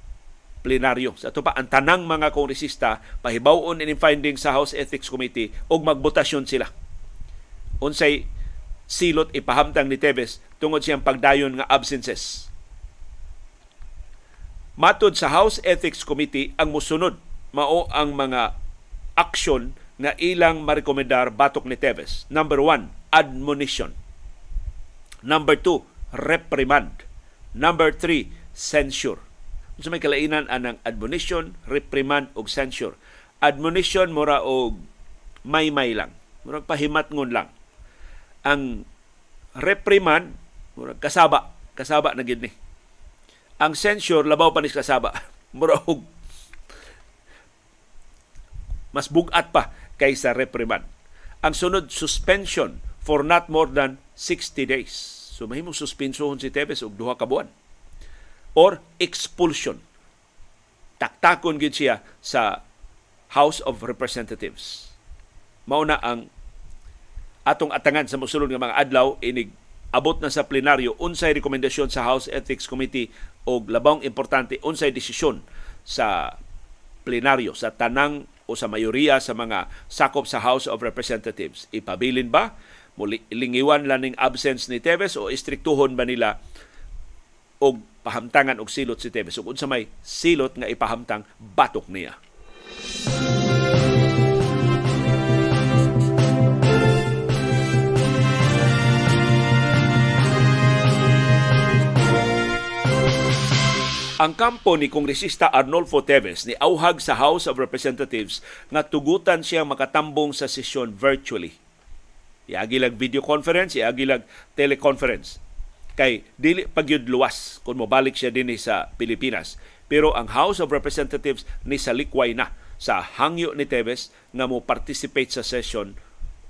plenaryo. Sa ito pa, ang tanang mga kongresista pahibawon in finding sa House Ethics Committee og magbotasyon sila. Unsay silot ipahamtang ni Tevez tungod siyang pagdayon nga absences. Matod sa House Ethics Committee, ang musunod mao ang mga aksyon na ilang marekomendar batok ni Tevez. Number one, admonition. Number two, reprimand. Number three, censure. So may kalainan anang admonition, reprimand ug censure. Admonition mura og may-may lang. Mura pahimatngon lang. Ang reprimand mura kasaba, kasaba na gid ni. Ang censure labaw pa ni kasaba. *laughs* Mura og mas bugat pa kaysa reprimand. Ang sunod suspension for not more than 60 days. So mahimong suspensohon si Tevez og duha ka buwan or expulsion. Taktakon gid siya sa House of Representatives. Mauna ang atong atangan sa mosulod nga mga adlaw inig abot na sa plenaryo unsay rekomendasyon sa House Ethics Committee og labang importante unsay desisyon sa plenaryo sa tanang o sa mayoriya sa mga sakop sa House of Representatives. Ipabilin ba? Muli, lingiwan lang ning absence ni Teves o istriktuhon ba nila og pahamtangan og silot si Tevez ug unsa may silot nga ipahamtang batok niya. Ang kampo ni Kongresista Arnolfo Teves ni auhag sa House of Representatives nga tugutan siya makatambong sa sesyon virtually. Iagilag video conference, iagilag teleconference kay dili pagyud luwas kung mobalik siya dinhi sa Pilipinas. Pero ang House of Representatives ni salikway na sa hangyo ni Teves nga mo participate sa session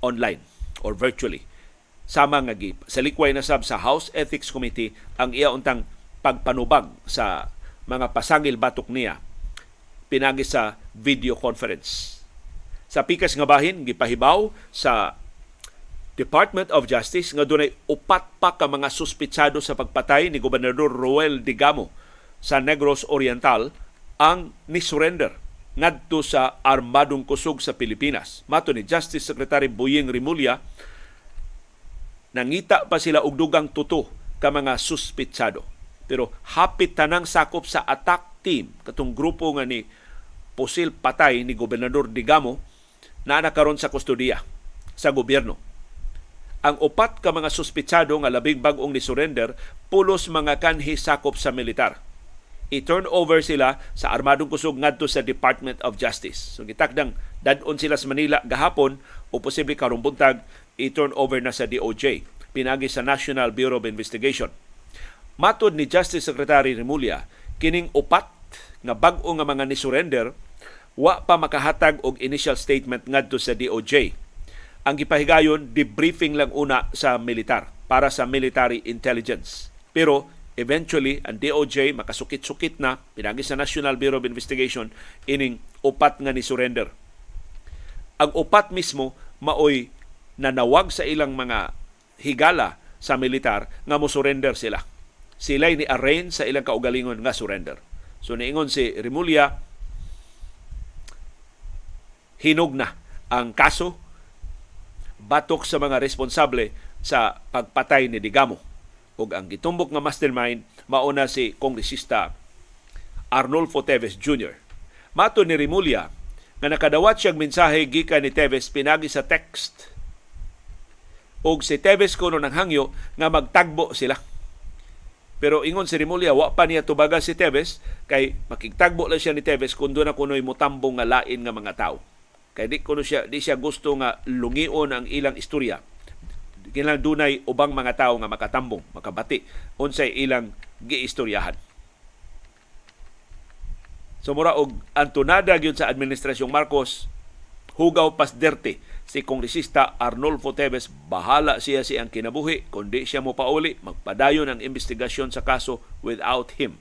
online or virtually. Sama nga gi salikway na sab sa House Ethics Committee ang iya untang pagpanubag sa mga pasangil batok niya pinagi sa video conference. Sa pikas nga bahin gipahibaw sa Department of Justice nga dunay upat pa ka mga suspitsado sa pagpatay ni Gobernador Roel Digamo sa Negros Oriental ang ni-surrender ngadto sa armadong kusog sa Pilipinas. Mato ni Justice Secretary Buying Rimulya, nangita pa sila og dugang tuto ka mga suspitsado. Pero hapit tanang sakop sa attack team katong grupo nga ni posil patay ni Gobernador Digamo na nakaron sa kustodiya sa gobyerno ang upat ka mga suspitsado nga labing bag-ong ni surrender pulos mga kanhi sakop sa militar. I-turn over sila sa armadong kusog ngadto sa Department of Justice. So gitakdang dadon sila sa Manila gahapon o posible karong buntag i-turn over na sa DOJ pinagi sa National Bureau of Investigation. Matod ni Justice Secretary Remulla, kining upat nga bag-o nga mga ni surrender wa pa makahatag og initial statement ngadto sa DOJ ang gipahigayon debriefing lang una sa militar para sa military intelligence. Pero eventually ang DOJ makasukit-sukit na pinagi sa National Bureau of Investigation ining upat nga ni surrender. Ang upat mismo maoy nanawag sa ilang mga higala sa militar nga mo surrender sila. Sila ni arrange sa ilang kaugalingon nga surrender. So niingon si Remulla hinog na ang kaso batok sa mga responsable sa pagpatay ni Digamo. Ug ang gitumbok nga mastermind mauna si kongresista Arnolfo Teves Jr. Mato ni Rimulya nga nakadawat siyang mensahe gikan ni Teves pinagi sa text. Og si Teves kuno nang hangyo nga magtagbo sila. Pero ingon si Rimulya, wa pa niya tubaga si Teves kay makigtagbo lang siya ni Teves kung doon na kuno'y mutambong nga lain nga mga tao kay di kuno siya di siya gusto nga lungion ang ilang istorya. Kinahanglan dunay ubang mga tawo nga makatambong makabati unsay ilang giistoryahan. So mura og antunada gyud sa administrasyong Marcos hugaw pas derte si kongresista Arnolfo Teves bahala siya si ang kinabuhi kundi siya mo pauli magpadayon ang investigasyon sa kaso without him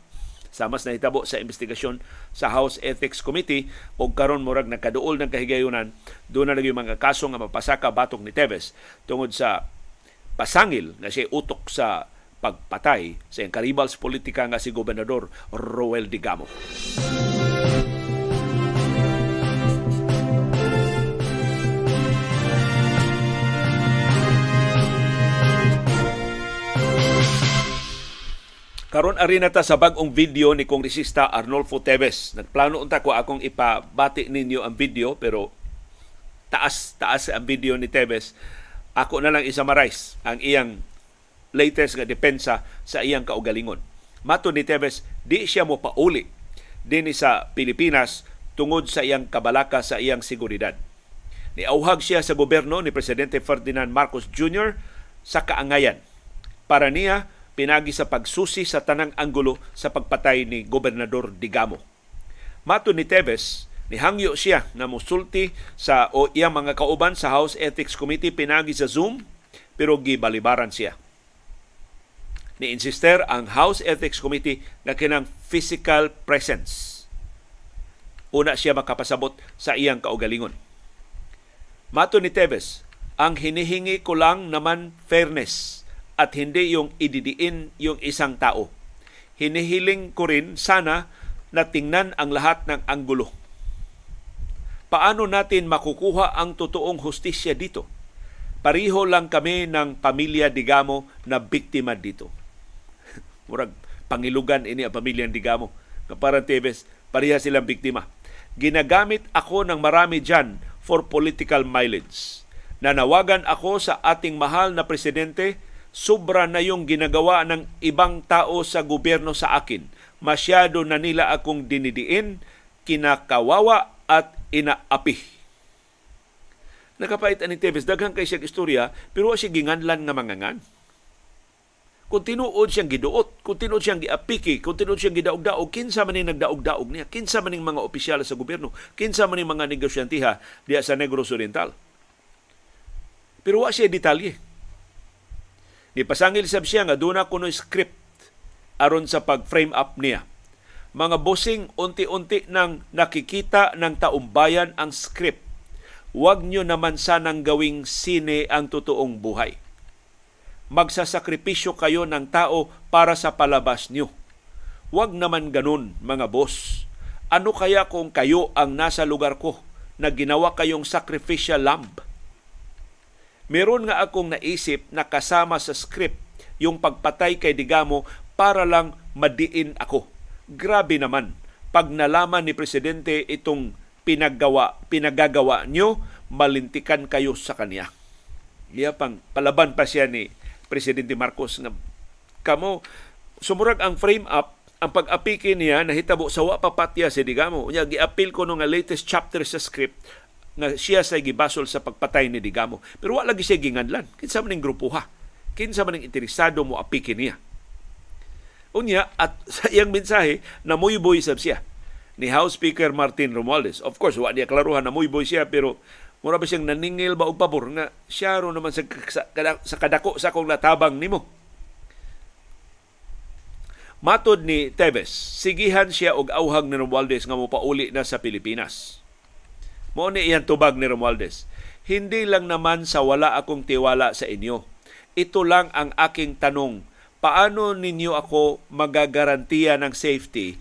sa mas nahitabo sa investigasyon sa House Ethics Committee o karon murag nagkaduol ng kahigayunan doon na lagi mga kaso nga mapasaka batok ni Teves tungod sa pasangil na siya utok sa pagpatay sa karibals politika nga si Gobernador Roel Digamo. Karon ari na ta sa bag-ong video ni Kongresista Arnolfo Teves. Nagplano unta ko akong ipabati ninyo ang video pero taas taas ang video ni Teves. Ako na lang isa marais ang iyang latest nga depensa sa iyang kaugalingon. Mato ni Tevez, di siya mo pauli din sa Pilipinas tungod sa iyang kabalaka sa iyang seguridad. Niauhag siya sa gobyerno ni Presidente Ferdinand Marcos Jr. sa kaangayan para niya pinagi sa pagsusi sa tanang anggulo sa pagpatay ni Gobernador Digamo. Mato ni Tevez, nihangyo siya na musulti sa o iyang mga kauban sa House Ethics Committee pinagi sa Zoom pero gibalibaran siya. Ni insister ang House Ethics Committee na kinang physical presence. Una siya makapasabot sa iyang kaugalingon. Mato ni Tevez, ang hinihingi ko lang naman fairness at hindi yung ididiin yung isang tao. Hinihiling ko rin sana na tingnan ang lahat ng anggulo. Paano natin makukuha ang totoong hustisya dito? Pariho lang kami ng pamilya Digamo na biktima dito. *laughs* Murag pangilugan ini ang pamilya Digamo. Kaparang Tevez, pareha silang biktima. Ginagamit ako ng marami dyan for political mileage. Nanawagan ako sa ating mahal na presidente, sobra na yung ginagawa ng ibang tao sa gobyerno sa akin. Masyado na nila akong dinidiin, kinakawawa at inaapi. Nakapait ani Tevez, daghang kay siya istorya, pero siya ginganlan nga mangangan kung tinuod siyang giduot, kung tinuod siyang giapiki, kung tinuod siyang gidaog-daog, kinsa man nagdaog-daog niya, kinsa man mga opisyal sa gobyerno, kinsa man mga negosyantiha diya sa Negros Oriental. Pero wa siya detalye. Ni pasangil sab siya nga duna kuno script aron sa pag-frame up niya. Mga bossing unti-unti nang nakikita ng taumbayan ang script. Huwag nyo naman sanang gawing sine ang totoong buhay magsasakripisyo kayo ng tao para sa palabas nyo. Huwag naman ganun, mga boss. Ano kaya kung kayo ang nasa lugar ko na ginawa kayong sacrificial lamb? Meron nga akong naisip na kasama sa script yung pagpatay kay Digamo para lang madiin ako. Grabe naman, pag nalaman ni Presidente itong pinaggawa, pinagagawa nyo, malintikan kayo sa kanya. Iya pang palaban pa siya ni Presidente Marcos nga kamo sumurag ang frame up ang pag-apiki niya nahitabo sa wa papatya si Digamo. Unya giapil ko no nga latest chapter sa script nga siya sa gibasol sa pagpatay ni Digamo. Pero wala lagi siya ginganlan. Kinsa man ning grupo ha. Kinsa man ning interesado mo apiki niya. Unya at *laughs* sa iyang mensahe na boy sab siya ni House Speaker Martin Romualdez. Of course, wa niya klaruhan na boy siya pero Mura ba siyang naningil ba og pabor nga siya ro naman sa, sa, sa kadako sa akong natabang nimo. Matod ni Tevez, sigihan siya og auhag ni Romualdez nga mopauli na sa Pilipinas. Mo ni iyang tubag ni Romualdez. Hindi lang naman sa wala akong tiwala sa inyo. Ito lang ang aking tanong. Paano ninyo ako magagarantiya ng safety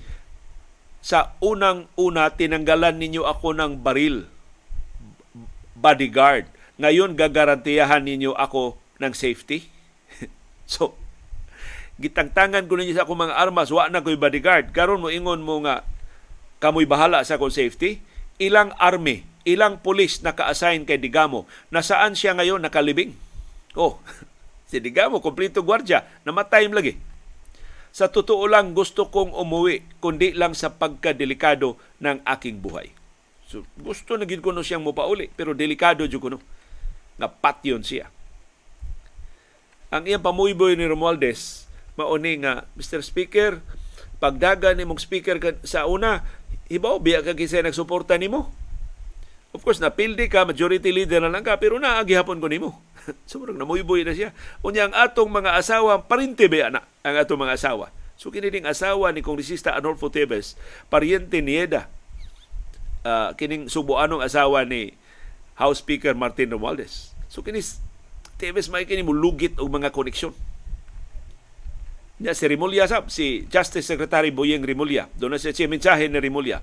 sa unang-una tinanggalan ninyo ako ng baril bodyguard. Ngayon, gagarantiyahan ninyo ako ng safety? *laughs* so, gitangtangan ko ninyo sa akong mga armas, wa na ko'y bodyguard. Karon mo ingon mo nga, kamoy bahala sa akong safety? Ilang army, ilang pulis na ka-assign kay Digamo, nasaan siya ngayon nakalibing? Oh, *laughs* si Digamo, kompleto gwardya, namatay lagi. Sa totoo lang, gusto kong umuwi, kundi lang sa pagkadelikado ng aking buhay. So, gusto na gid kuno siyang mopauli pero delikado jud kuno nga patyon siya. Ang iyang pamuyboy ni Romualdez mauni nga Mr. Speaker, pagdaga ni mong speaker sa una, ibaw biya ka kisa nagsuporta nimo. Of course, napildi ka, majority leader na lang ka, pero naagi hapon ko nimo. *laughs* Sumurang namuyboy na siya. Unya ang atong mga asawa, parinte ba na ang atong mga asawa. So kiniling asawa ni Kongresista Anolfo Tevez, pariente ni Eda, uh, kining subuanong asawa ni House Speaker Martin Romualdez. So kini Teves may kini mulugit og mga koneksyon. Nya si Rimulya sab, si Justice Secretary Boyeng Rimulya. Doon na siya, siya mensahe ni Rimulya.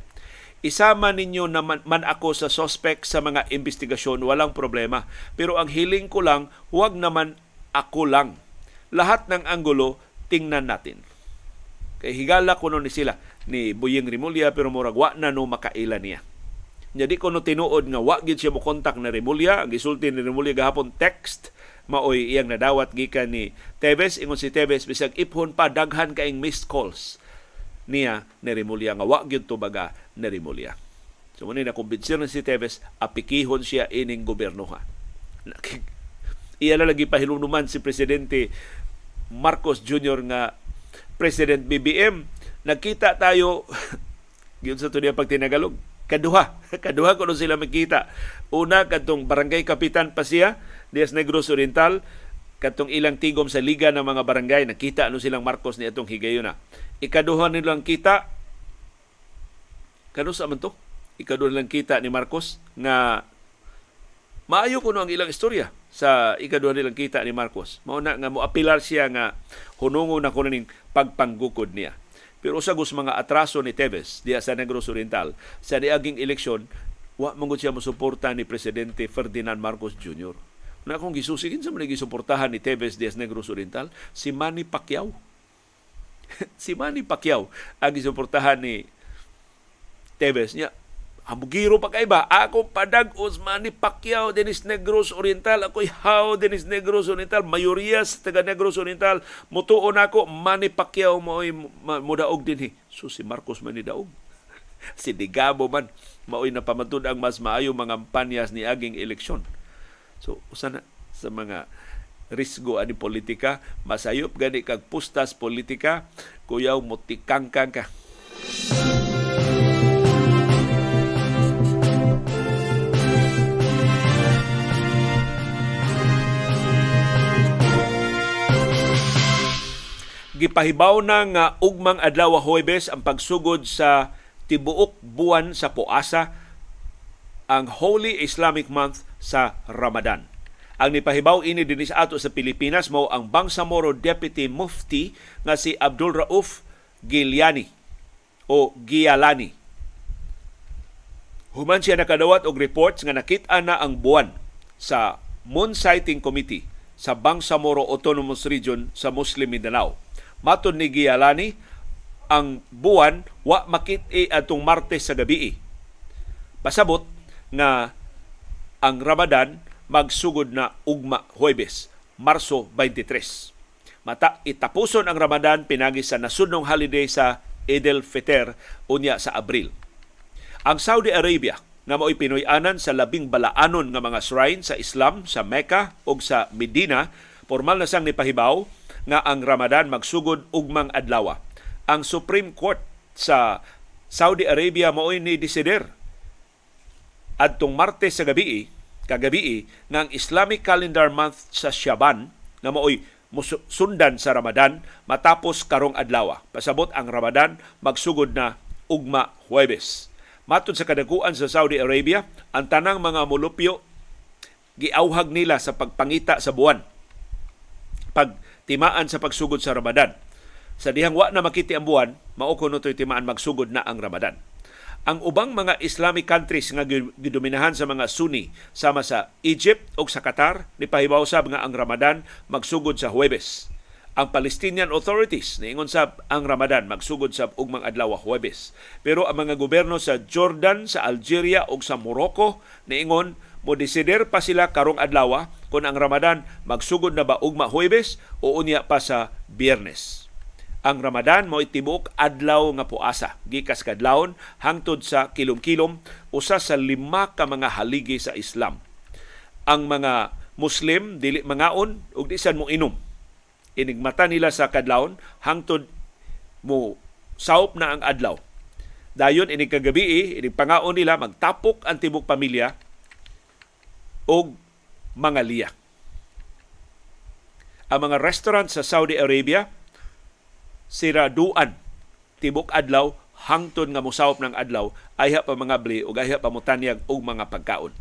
Isama ninyo naman man ako sa suspect sa mga investigasyon, walang problema. Pero ang hiling ko lang, huwag naman ako lang. Lahat ng anggulo, tingnan natin. Kay higala ko ni sila ni Boyeng Rimulya pero murag wa na no makaila niya. Nya di ko tinuod nga wa gid siya mo kontak na Rimulya, ang gisulti ni Rimulya gahapon text maoy iyang nadawat gikan ni Tevez ingon si Tevez bisag iphon pa daghan kaing missed calls niya ni Rimulya nga wa gyud tubaga ni Rimulya. So muna na kumbinsiyon si Tevez apikihon siya ining gobyerno ha. *laughs* Iya na lagi pahinunuman si Presidente Marcos Jr. nga President BBM. Nakita tayo *laughs* yun sa tunay pag tinagalog. Kaduha. *laughs* Kaduha ko sila makita. Una, katong barangay kapitan pa siya Dias Negros Oriental, katong ilang tigom sa liga ng mga barangay, nakita ano silang Marcos ni atong higayuna. Ikaduha nilang kita, kano sa man to? Ikaduha nilang kita ni Marcos nga maayo kuno ang ilang istorya sa ikaduha nilang kita ni Marcos. Mauna nga mo apilar siya nga hunungo na kuno ning pagpanggukod niya. Pero sa gus mga atraso ni Tevez diya sa Negros Oriental sa niaging eleksyon wa mangud siya mosuporta ni presidente Ferdinand Marcos Jr na akong gisusigin sa manigi suportahan ni Tevez Diaz Negros Oriental, si Manny Pacquiao. *laughs* si Manny Pacquiao ang gisuportahan ni Tevez niya. Hamugiro pa kay ba? Ako padag Osmani Pacquiao, Dennis Negros Oriental. Ako'y how Dennis Negros Oriental. Mayoriya sa taga Negros Oriental. Mutuon ako, Manny Pacquiao mo'y mudaog din. He. So si Marcos man ni daog. *laughs* si Digabo man maoy na pamatud ang mas maayo mga panyas ni aging eleksyon So usa na sa mga risgo ani politika, masayop gani kag pustas politika, kuyaw mo tikangkang ka. gipahibaw na nga ugmang adlaw Huwebes ang pagsugod sa tibuok buwan sa Puasa ang Holy Islamic Month sa Ramadan. Ang nipahibaw ini din sa ato sa Pilipinas mao ang Bangsamoro Deputy Mufti nga si Abdul Rauf Giuliani o Gialani. Human siya nakadawat og reports nga nakita na ang buwan sa Moon Sighting Committee sa Bangsamoro Autonomous Region sa Muslim Mindanao. Maton ni Gialani, ang buwan wa makit-i atong Martes sa gabi. Pasabot nga ang Ramadan magsugod na ugma Huwebes, Marso 23. Mata itapuson ang Ramadan pinagi sa nasunong holiday sa Eid al-Fitr unya sa Abril. Ang Saudi Arabia nga mao'y Pinoy-anan sa labing balaanon nga mga shrine sa Islam sa Mecca ug sa Medina, formal na sang nipahibaw nga ang Ramadan magsugod ugmang adlaw. Ang Supreme Court sa Saudi Arabia mao'y ni desider adtong Martes sa gabi kagabi ang Islamic calendar month sa Shaban nga maoy sundan sa Ramadan matapos karong adlaw. Pasabot ang Ramadan magsugod na ugma Huwebes. Matod sa kadaguan sa Saudi Arabia, ang tanang mga mulupyo giauhag nila sa pagpangita sa buwan pagtimaan sa pagsugod sa Ramadan. Sa dihang wa na makiti ang buwan, mao kuno timaan magsugod na ang Ramadan. Ang ubang mga Islamic countries nga gidominahan sa mga Sunni sama sa Egypt o sa Qatar ni pahibaw sab nga ang Ramadan magsugod sa Huwebes. Ang Palestinian authorities niingon sab ang Ramadan magsugod sa ugmang adlaw Huwebes. Pero ang mga gobyerno sa Jordan, sa Algeria ug sa Morocco niingon mo desider pa sila karong adlaw kung ang Ramadan magsugod na ba ugma Huwebes o unya pa sa Biyernes ang Ramadan mo itibok adlaw nga puasa gikas kadlawon hangtod sa kilom-kilom usa sa lima ka mga haligi sa Islam. Ang mga Muslim dili mangaon ug di sad mo inom. Inigmata nila sa kadlawon hangtod mo saup na ang adlaw. Dayon ini kagabi ini pangaon nila magtapok ang tibok pamilya og mga liya. Ang mga restaurant sa Saudi Arabia siraduan tibok adlaw hangtod nga musawop ng adlaw ayha pa mga bli ug ayha pa mutanyag og mga pagkaon.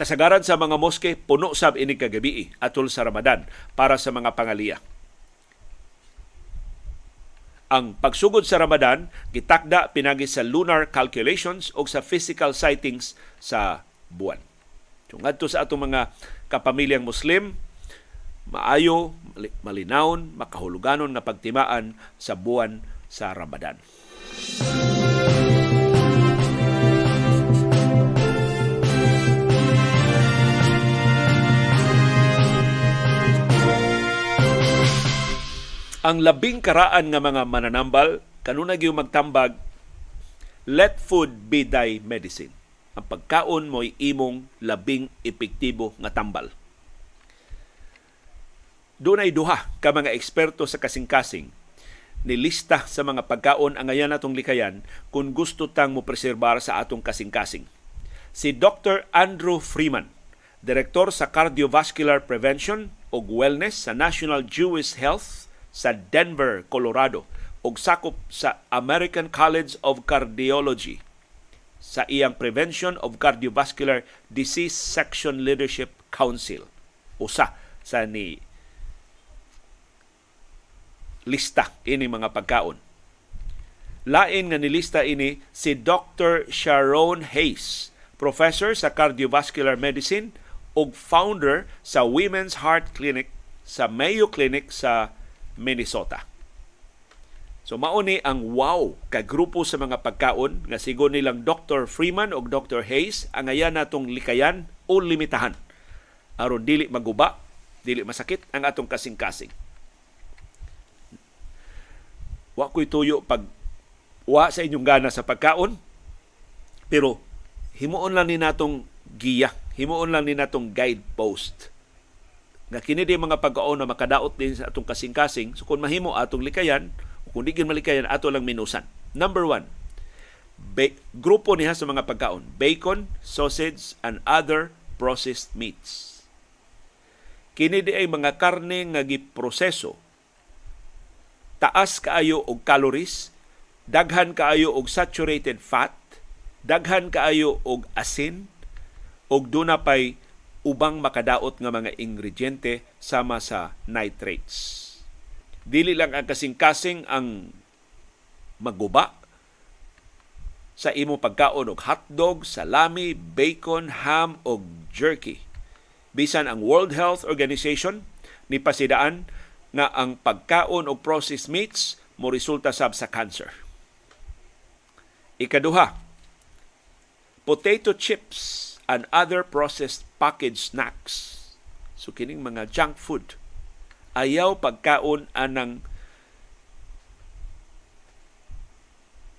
Kasagaran sa mga moske puno sab ini kagabi atol sa Ramadan para sa mga pangaliya. Ang pagsugod sa Ramadan gitakda pinagi sa lunar calculations o sa physical sightings sa buwan. So, sa atong mga kapamilyang Muslim, maayo, malinawon, makahuluganon nga pagtimaan sa buwan sa Ramadan. Ang labing karaan nga mga mananambal kanunay gyud magtambag let food be thy medicine. Ang pagkaon mo'y imong labing epektibo nga tambal. Doon ay duha ka mga eksperto sa kasing-kasing nilista sa mga pagkaon ang ngayon natong likayan kung gusto tang mo preserbar sa atong kasing-kasing. Si Dr. Andrew Freeman, Direktor sa Cardiovascular Prevention ug Wellness sa National Jewish Health sa Denver, Colorado ug sakop sa American College of Cardiology sa iyang Prevention of Cardiovascular Disease Section Leadership Council. Usa sa ni lista ini mga pagkaon. Lain nga nilista ini si Dr. Sharon Hayes, professor sa cardiovascular medicine ug founder sa Women's Heart Clinic sa Mayo Clinic sa Minnesota. So mauni ang wow ka grupo sa mga pagkaon nga sigon nilang Dr. Freeman ug Dr. Hayes ang ayan natong likayan o limitahan aron dili maguba, dili masakit ang atong kasing-kasing. Wa ko'y tuyo pag wa sa inyong gana sa pagkaon, pero himuon lang ni natong giya, himuon lang ni natong guidepost nga kini di mga pagkaon na makadaot din sa atong kasing-kasing so kung mahimo atong likayan kung di malikayan, ato lang minusan. Number one, ba- grupo niya sa mga pagkaon, bacon, sausage, and other processed meats. Kini di ay mga karne nga giproseso. Taas kaayo og calories, daghan kaayo og saturated fat, daghan kaayo og asin, og duna pay ubang makadaot nga mga ingrediente sama sa nitrates Dili lang ang kasing-kasing ang maguba sa imo pagkaon og hotdog, salami, bacon, ham o jerky. Bisan ang World Health Organization ni pasidaan nga ang pagkaon og processed meats mo resulta sab sa cancer. Ikaduha, potato chips and other processed packaged snacks. So kining mga junk food ayaw pagkaon anang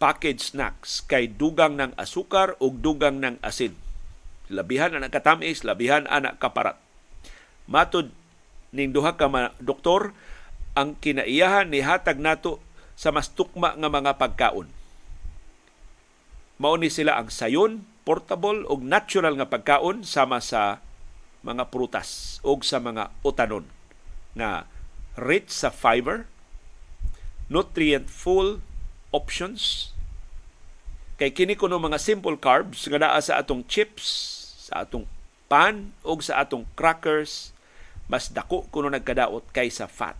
packaged snacks kay dugang ng asukar ug dugang ng asin. Labihan anak katamis, labihan anak kaparat. Matod ning duha ka doktor, ang kinaiyahan ni hatag nato sa mas tukma nga mga pagkaon. Mao ni sila ang sayon, portable ug natural nga pagkaon sama sa mga prutas ug sa mga utanon na rich sa fiber, nutrient-full options, kay kini kuno mga simple carbs nga naa sa atong chips, sa atong pan o sa atong crackers, mas dako kuno nagkadaot kaysa fat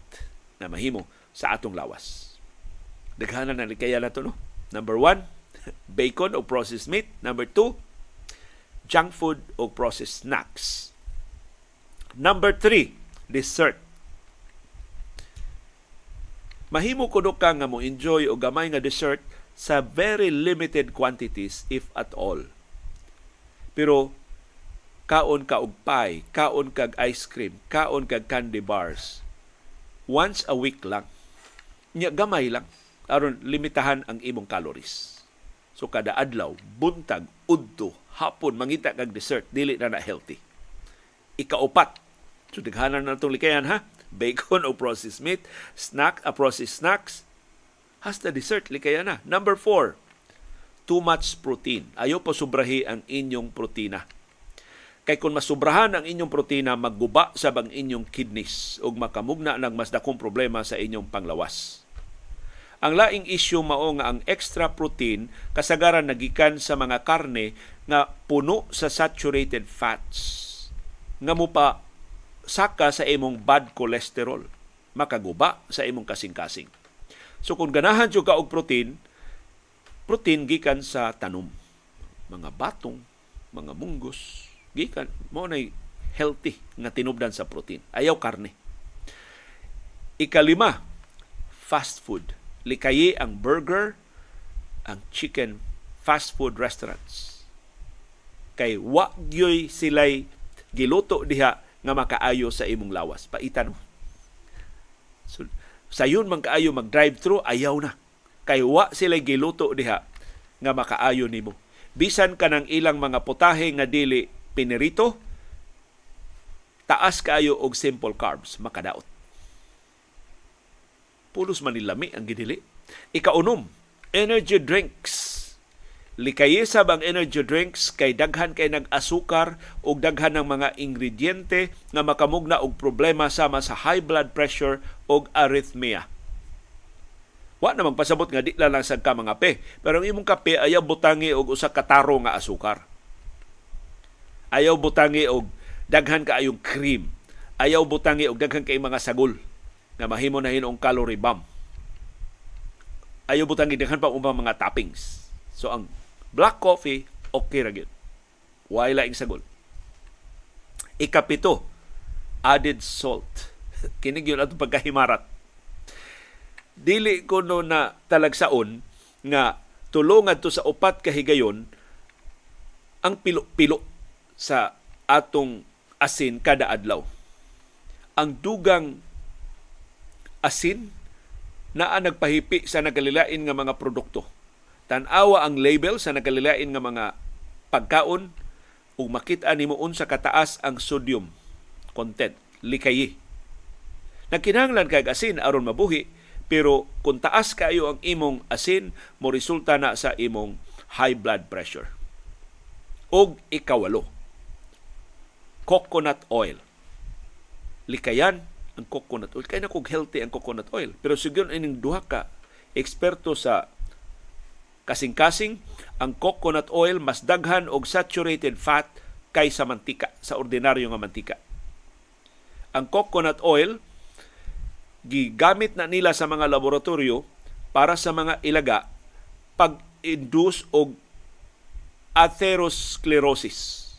na mahimo sa atong lawas. Daghanan na kaya na to, no? Number one, *laughs* bacon o processed meat. Number two, junk food o processed snacks. Number three, dessert mahimo kuno ka nga mo enjoy o gamay nga dessert sa very limited quantities if at all. Pero kaon ka og pie, kaon kag ice cream, kaon kag candy bars. Once a week lang. Nya gamay lang aron limitahan ang imong calories. So kada adlaw, buntag, udto, hapon mangita kag dessert dili na na healthy. Ikaupat. So na itong likayan ha bacon o processed meat, snack a processed snacks, hasta dessert, likaya na. Number four, too much protein. Ayaw pa subrahi ang inyong protina. Kay kung masubrahan ang inyong protina, magguba sa bang inyong kidneys ug makamugna ng mas dakong problema sa inyong panglawas. Ang laing issue mao nga ang extra protein kasagaran nagikan sa mga karne nga puno sa saturated fats nga mo pa saka sa imong bad cholesterol makaguba sa imong kasing-kasing. So kung ganahan jud ka og protein, protein gikan sa tanom. Mga batong, mga munggos, gikan mo nay healthy nga tinubdan sa protein. Ayaw karne. Ikalima, fast food. Likayi ang burger, ang chicken fast food restaurants. Kay wa gyoy silay giluto diha nga makaayo sa imong lawas. Paitan mo. So, sayon man kaayo mag drive-thru ayaw na. Kay wa sila giluto diha nga makaayo nimo. Bisan ka ng ilang mga putahe nga dili pinirito, taas kaayo og simple carbs makadaot. Pulos man nilami ang gidili. Ikaunom, energy drinks. Likayisa bang energy drinks kay daghan kay nag-asukar o daghan ng mga ingrediente nga makamugna og problema sama sa high blood pressure o arrhythmia. Wa namang pasabot nga di lang sa ka mga pe, pero ang imong kape ayaw butangi og usa ka taro nga asukar. Ayaw butangi og daghan kaayong cream. Ayaw butangi og daghan kay mga sagol nga mahimo na hinong calorie bomb. Ayaw butang gidaghan pa umang mga toppings. So ang black coffee okay ra gyud. Why laing sagol. Ikapito, added salt. *laughs* Kini gyud atong pagkahimarat. Dili ko no na talagsaon nga tulungan to sa upat ka higayon ang pilo-pilo sa atong asin kada adlaw. Ang dugang asin na nagpahipi sa nagkalilain nga mga produkto. Tanawa ang label sa nagkalilain nga mga pagkaon ug makita nimo unsa kataas ang sodium content likayi. Nagkinahanglan kay asin aron mabuhi pero kung taas kayo ang imong asin mo resulta na sa imong high blood pressure. Og ikawalo, coconut oil. Likayan ang coconut oil. Kaya na kog healthy ang coconut oil. Pero siguro ining duha ka eksperto sa kasing-kasing, ang coconut oil mas daghan og saturated fat kaysa mantika, sa ordinaryo nga mantika. Ang coconut oil, gigamit na nila sa mga laboratorio para sa mga ilaga pag-induce og atherosclerosis.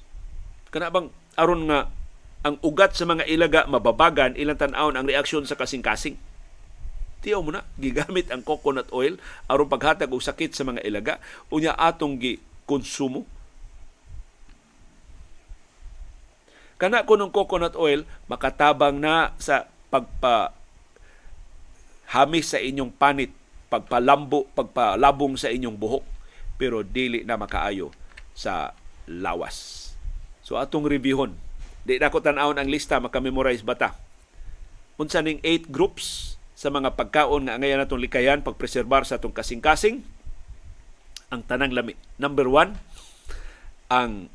Kana bang aron nga ang ugat sa mga ilaga mababagan ilang tan-awon ang reaksyon sa kasing-kasing. Tiyaw mo na, gigamit ang coconut oil aron paghatag og sakit sa mga ilaga unya atong gi konsumo. Kana ko ng coconut oil makatabang na sa pagpa hamis sa inyong panit, pagpalambo, pagpalabong sa inyong buhok, pero dili na makaayo sa lawas. So atong reviewon Di na ko tanawon ang lista, makamemorize bata. Unsa ning eight groups sa mga pagkaon nga ngayon natong likayan pagpreserbar sa atong kasing-kasing ang tanang lami. Number one, ang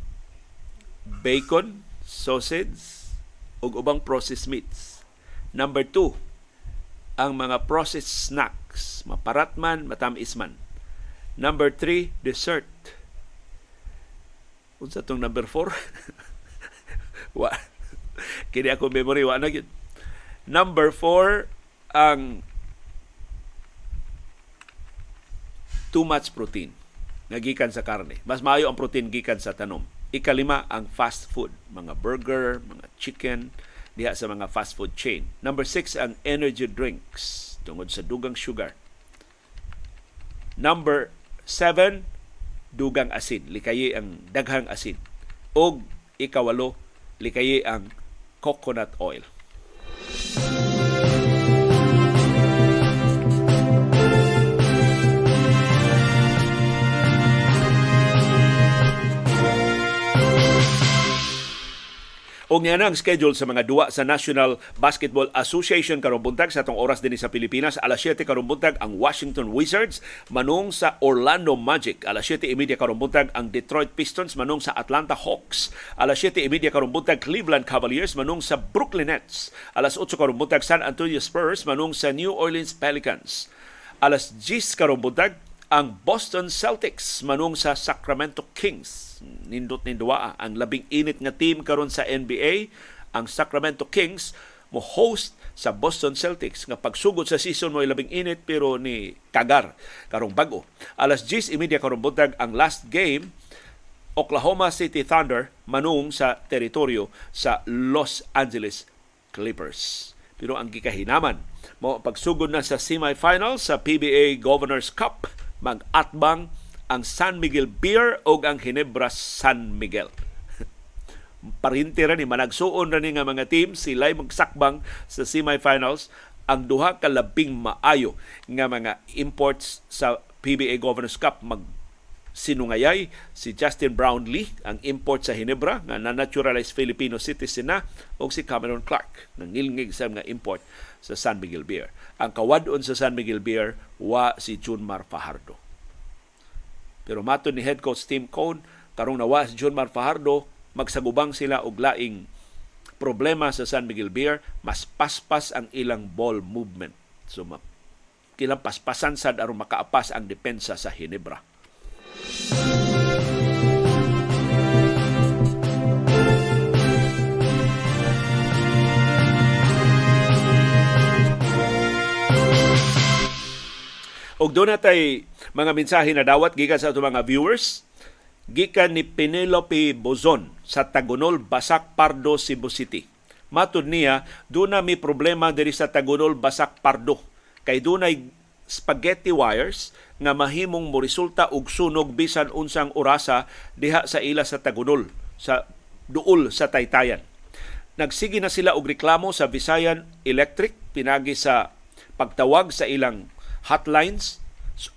bacon, sausage, ug ubang processed meats. Number two, ang mga processed snacks, maparat man, matamis man. Number three, dessert. Unsa tong number four? *laughs* wa kini ako memory wa na gyud number four ang too much protein nga gikan sa karne. Mas maayo ang protein gikan sa tanom. Ikalima ang fast food mga burger mga chicken diha sa mga fast food chain. Number six ang energy drinks tungod sa dugang sugar. Number seven dugang asin likayi ang daghang asin og ikawalo likayi ang coconut oil. O nga ang schedule sa mga duwa sa National Basketball Association karong buntag sa atong oras din sa Pilipinas. Alas 7 karong buntag ang Washington Wizards manung sa Orlando Magic. Alas 7:30 karong buntag ang Detroit Pistons manung sa Atlanta Hawks. Alas 7:30 karong buntag Cleveland Cavaliers manung sa Brooklyn Nets. Alas 8 karong buntag San Antonio Spurs manung sa New Orleans Pelicans. Alas 10 karong buntag ang Boston Celtics manung sa Sacramento Kings. Nindot ni duwa ang labing init nga team karon sa NBA ang Sacramento Kings mo host sa Boston Celtics nga pagsugod sa season mo labing init pero ni kagar karong bago. Alas 10 imedya karong buntag ang last game Oklahoma City Thunder manung sa teritoryo sa Los Angeles Clippers. Pero ang gikahinaman mo pagsugod na sa semifinals sa PBA Governors Cup mag-atbang ang San Miguel Beer o ang Ginebra San Miguel. *laughs* Parinti ra ni managsuon ra ni nga mga team sila'y magsakbang sa semifinals ang duha ka labing maayo nga mga imports sa PBA Governors Cup mag sinungayay si Justin Brownlee ang import sa Hinebra nga na-naturalized Filipino citizen na o si Cameron Clark nga ngilngig sa mga import sa San Miguel Beer. Ang kawadon sa San Miguel Beer wa si Junmar Fajardo. Pero mato ni head coach Tim Cone karong nawa si Junmar Fajardo magsagubang sila og laing problema sa San Miguel Beer mas paspas ang ilang ball movement. So kilang paspasan sad aron makaapas ang depensa sa Hinebra. Og doon natay mga mensahe na dawat gikan sa ato mga viewers gikan ni Penelope Bozon sa Tagunol, Basak, Pardo, Cebu City. Matud niya, doon na may problema diri sa Tagunol, Basak, Pardo. Kay doon ay spaghetti wires nga mahimong mo resulta og sunog bisan unsang orasa diha sa ila sa Tagunol sa duol sa Taytayan. Nagsige na sila og reklamo sa Visayan Electric pinagi sa pagtawag sa ilang hotlines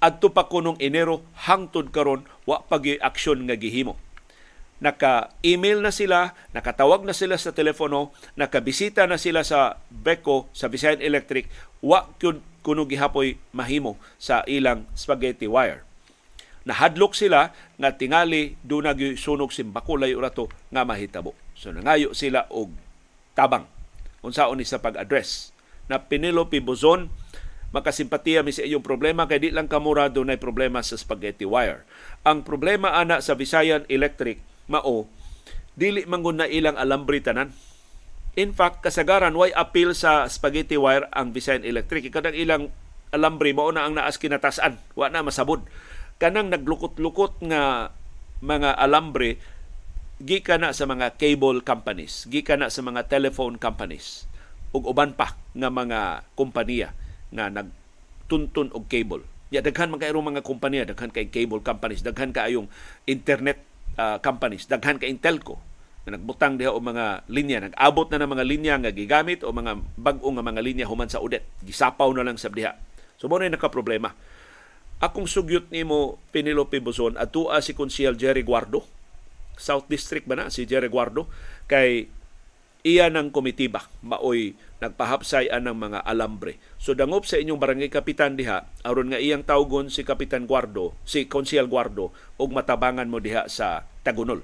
adto pa kunong Enero hangtod karon wa pagi aksyon nga gihimo. Naka-email na sila, nakatawag na sila sa telepono, nakabisita na sila sa Beko, sa Visayan Electric, wa kyun kuno gihapoy mahimo sa ilang spaghetti wire. Nahadlok sila nga tingali do sunog simbakulay urato nga mahitabo. So nangayo sila og tabang unsaon ni sa pag-address na Penelope Bozon makasimpatiya mi sa iyong problema kay di lang kamura do na problema sa spaghetti wire. Ang problema ana sa Visayan Electric mao dili man na ilang alambre tanan In fact, kasagaran way appeal sa spaghetti wire ang Visayan Electric. Kadang ilang alambre mao na ang naas kinatasan, wa na masabod. Kanang naglukot-lukot nga mga alambre gikan na sa mga cable companies, gikan na sa mga telephone companies ug uban pa nga mga kompanya nga nagtuntun og cable. Ya daghan man mga kompanya, daghan kay cable companies, daghan kaayong internet uh, companies, daghan kay telco na nagbutang diha og mga linya, nag-abot na ng mga linya nga gigamit o mga bag-o nga mga linya human sa udet. Gisapaw na lang sa diha. So mo na naka-problema. Akong sugyot nimo Penelope Buzon atua si Konsyel Jerry Guardo. South District ba na si Jerry Guardo kay iya ng komitiba maoy nagpahapsay ng mga alambre. So dangop sa inyong barangay kapitan diha aron nga iyang tawgon si Kapitan Guardo, si Konsyel Guardo og matabangan mo diha sa Tagunol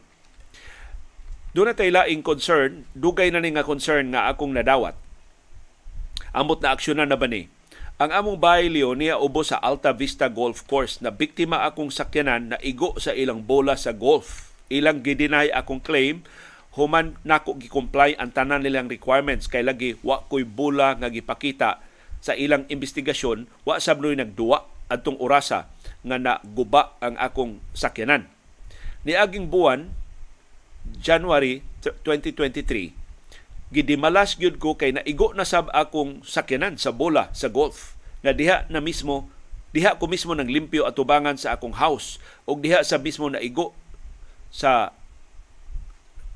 doon na tayo laing concern, dugay na ni nga concern nga akong nadawat. Amot na aksyonan na ba ni? Ang among bahay niya ubo sa Alta Vista Golf Course na biktima akong sakyanan na igo sa ilang bola sa golf. Ilang gidinay akong claim human nako gi-comply ang tanan nilang requirements kay lagi wa koy bola nga gipakita sa ilang investigasyon wa sabnoy nagduwa adtong orasa nga naguba ang akong sakyanan. Niaging buwan January 2023 gidimalas gyud ko kay naigo na sab akong sakyanan sa bola sa golf nga diha na mismo diha ko mismo nang limpyo atubangan sa akong house ug diha sa mismo naigo sa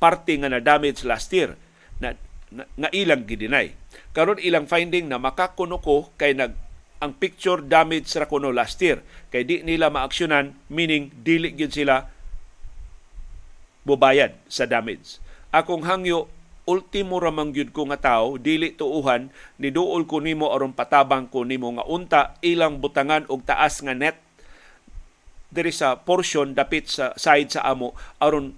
parte nga na damage last year na, na nga ilang gidinay. Karon ilang finding na makakuno ko kay nag ang picture damage ra kuno last year kay di nila maaksyonan meaning dili gyud sila bubayad sa damage. Akong hangyo ultimo ramang gyud ko nga tao dili tuuhan ni duol ko nimo aron patabang ko nimo nga unta ilang butangan og taas nga net diri sa portion dapit sa side sa amo aron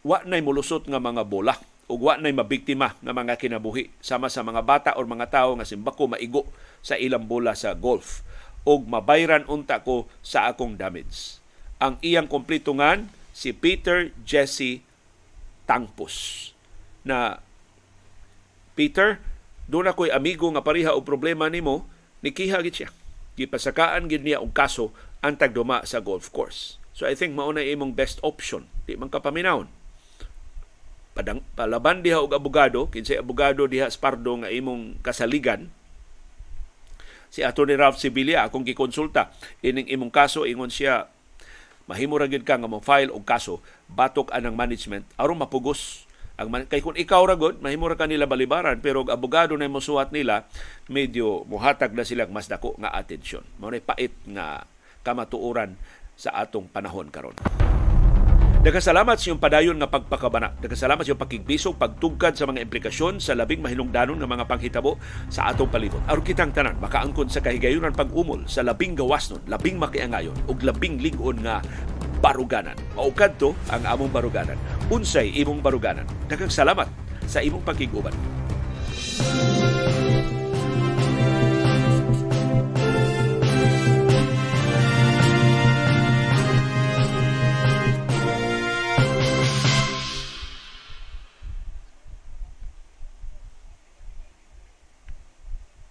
wa nay mulusot nga mga bola ug wa nay mabiktima nga mga kinabuhi sama sa mga bata o mga tao nga simbako maigo sa ilang bola sa golf ug mabayran unta ko sa akong damage. Ang iyang kompletungan si Peter Jesse Tangpos na Peter, doon ako'y amigo nga pariha o problema nimo, nikiha gid siya. Gipasakaan gid niya og kaso ang tagduma sa golf course. So I think mao na imong best option. Di man ka paminawon. Padang, palaban diha og abogado, kinsay abogado diha sa Pardo nga imong kasaligan, si Attorney Ralph Sibilia akong gikonsulta ining imong kaso ingon siya mahimo ra gid ka nga mo file og kaso batok anang management aron mapugos Ang man, kay kung ikaw ra gud mahimo ra kanila balibaran pero ang abogado na mosuhat nila medyo muhatag na silang mas dako nga atensyon. Mao pait nga kamatuoran sa atong panahon karon. Nagkasalamat sa iyong padayon nga pagpakabana. Nagkasalamat sa iyong pakigbisog, pagtugkad sa mga implikasyon sa labing mahinungdanon nga mga panghitabo sa atong palibot. Aron kitang tanan, makaangkon sa kahigayunan pag-umol sa labing gawas nun, labing makiangayon, ug labing lingon nga baruganan. Maukad to ang among baruganan. Unsay imong baruganan. Daghang salamat sa imong pagkiguban. Música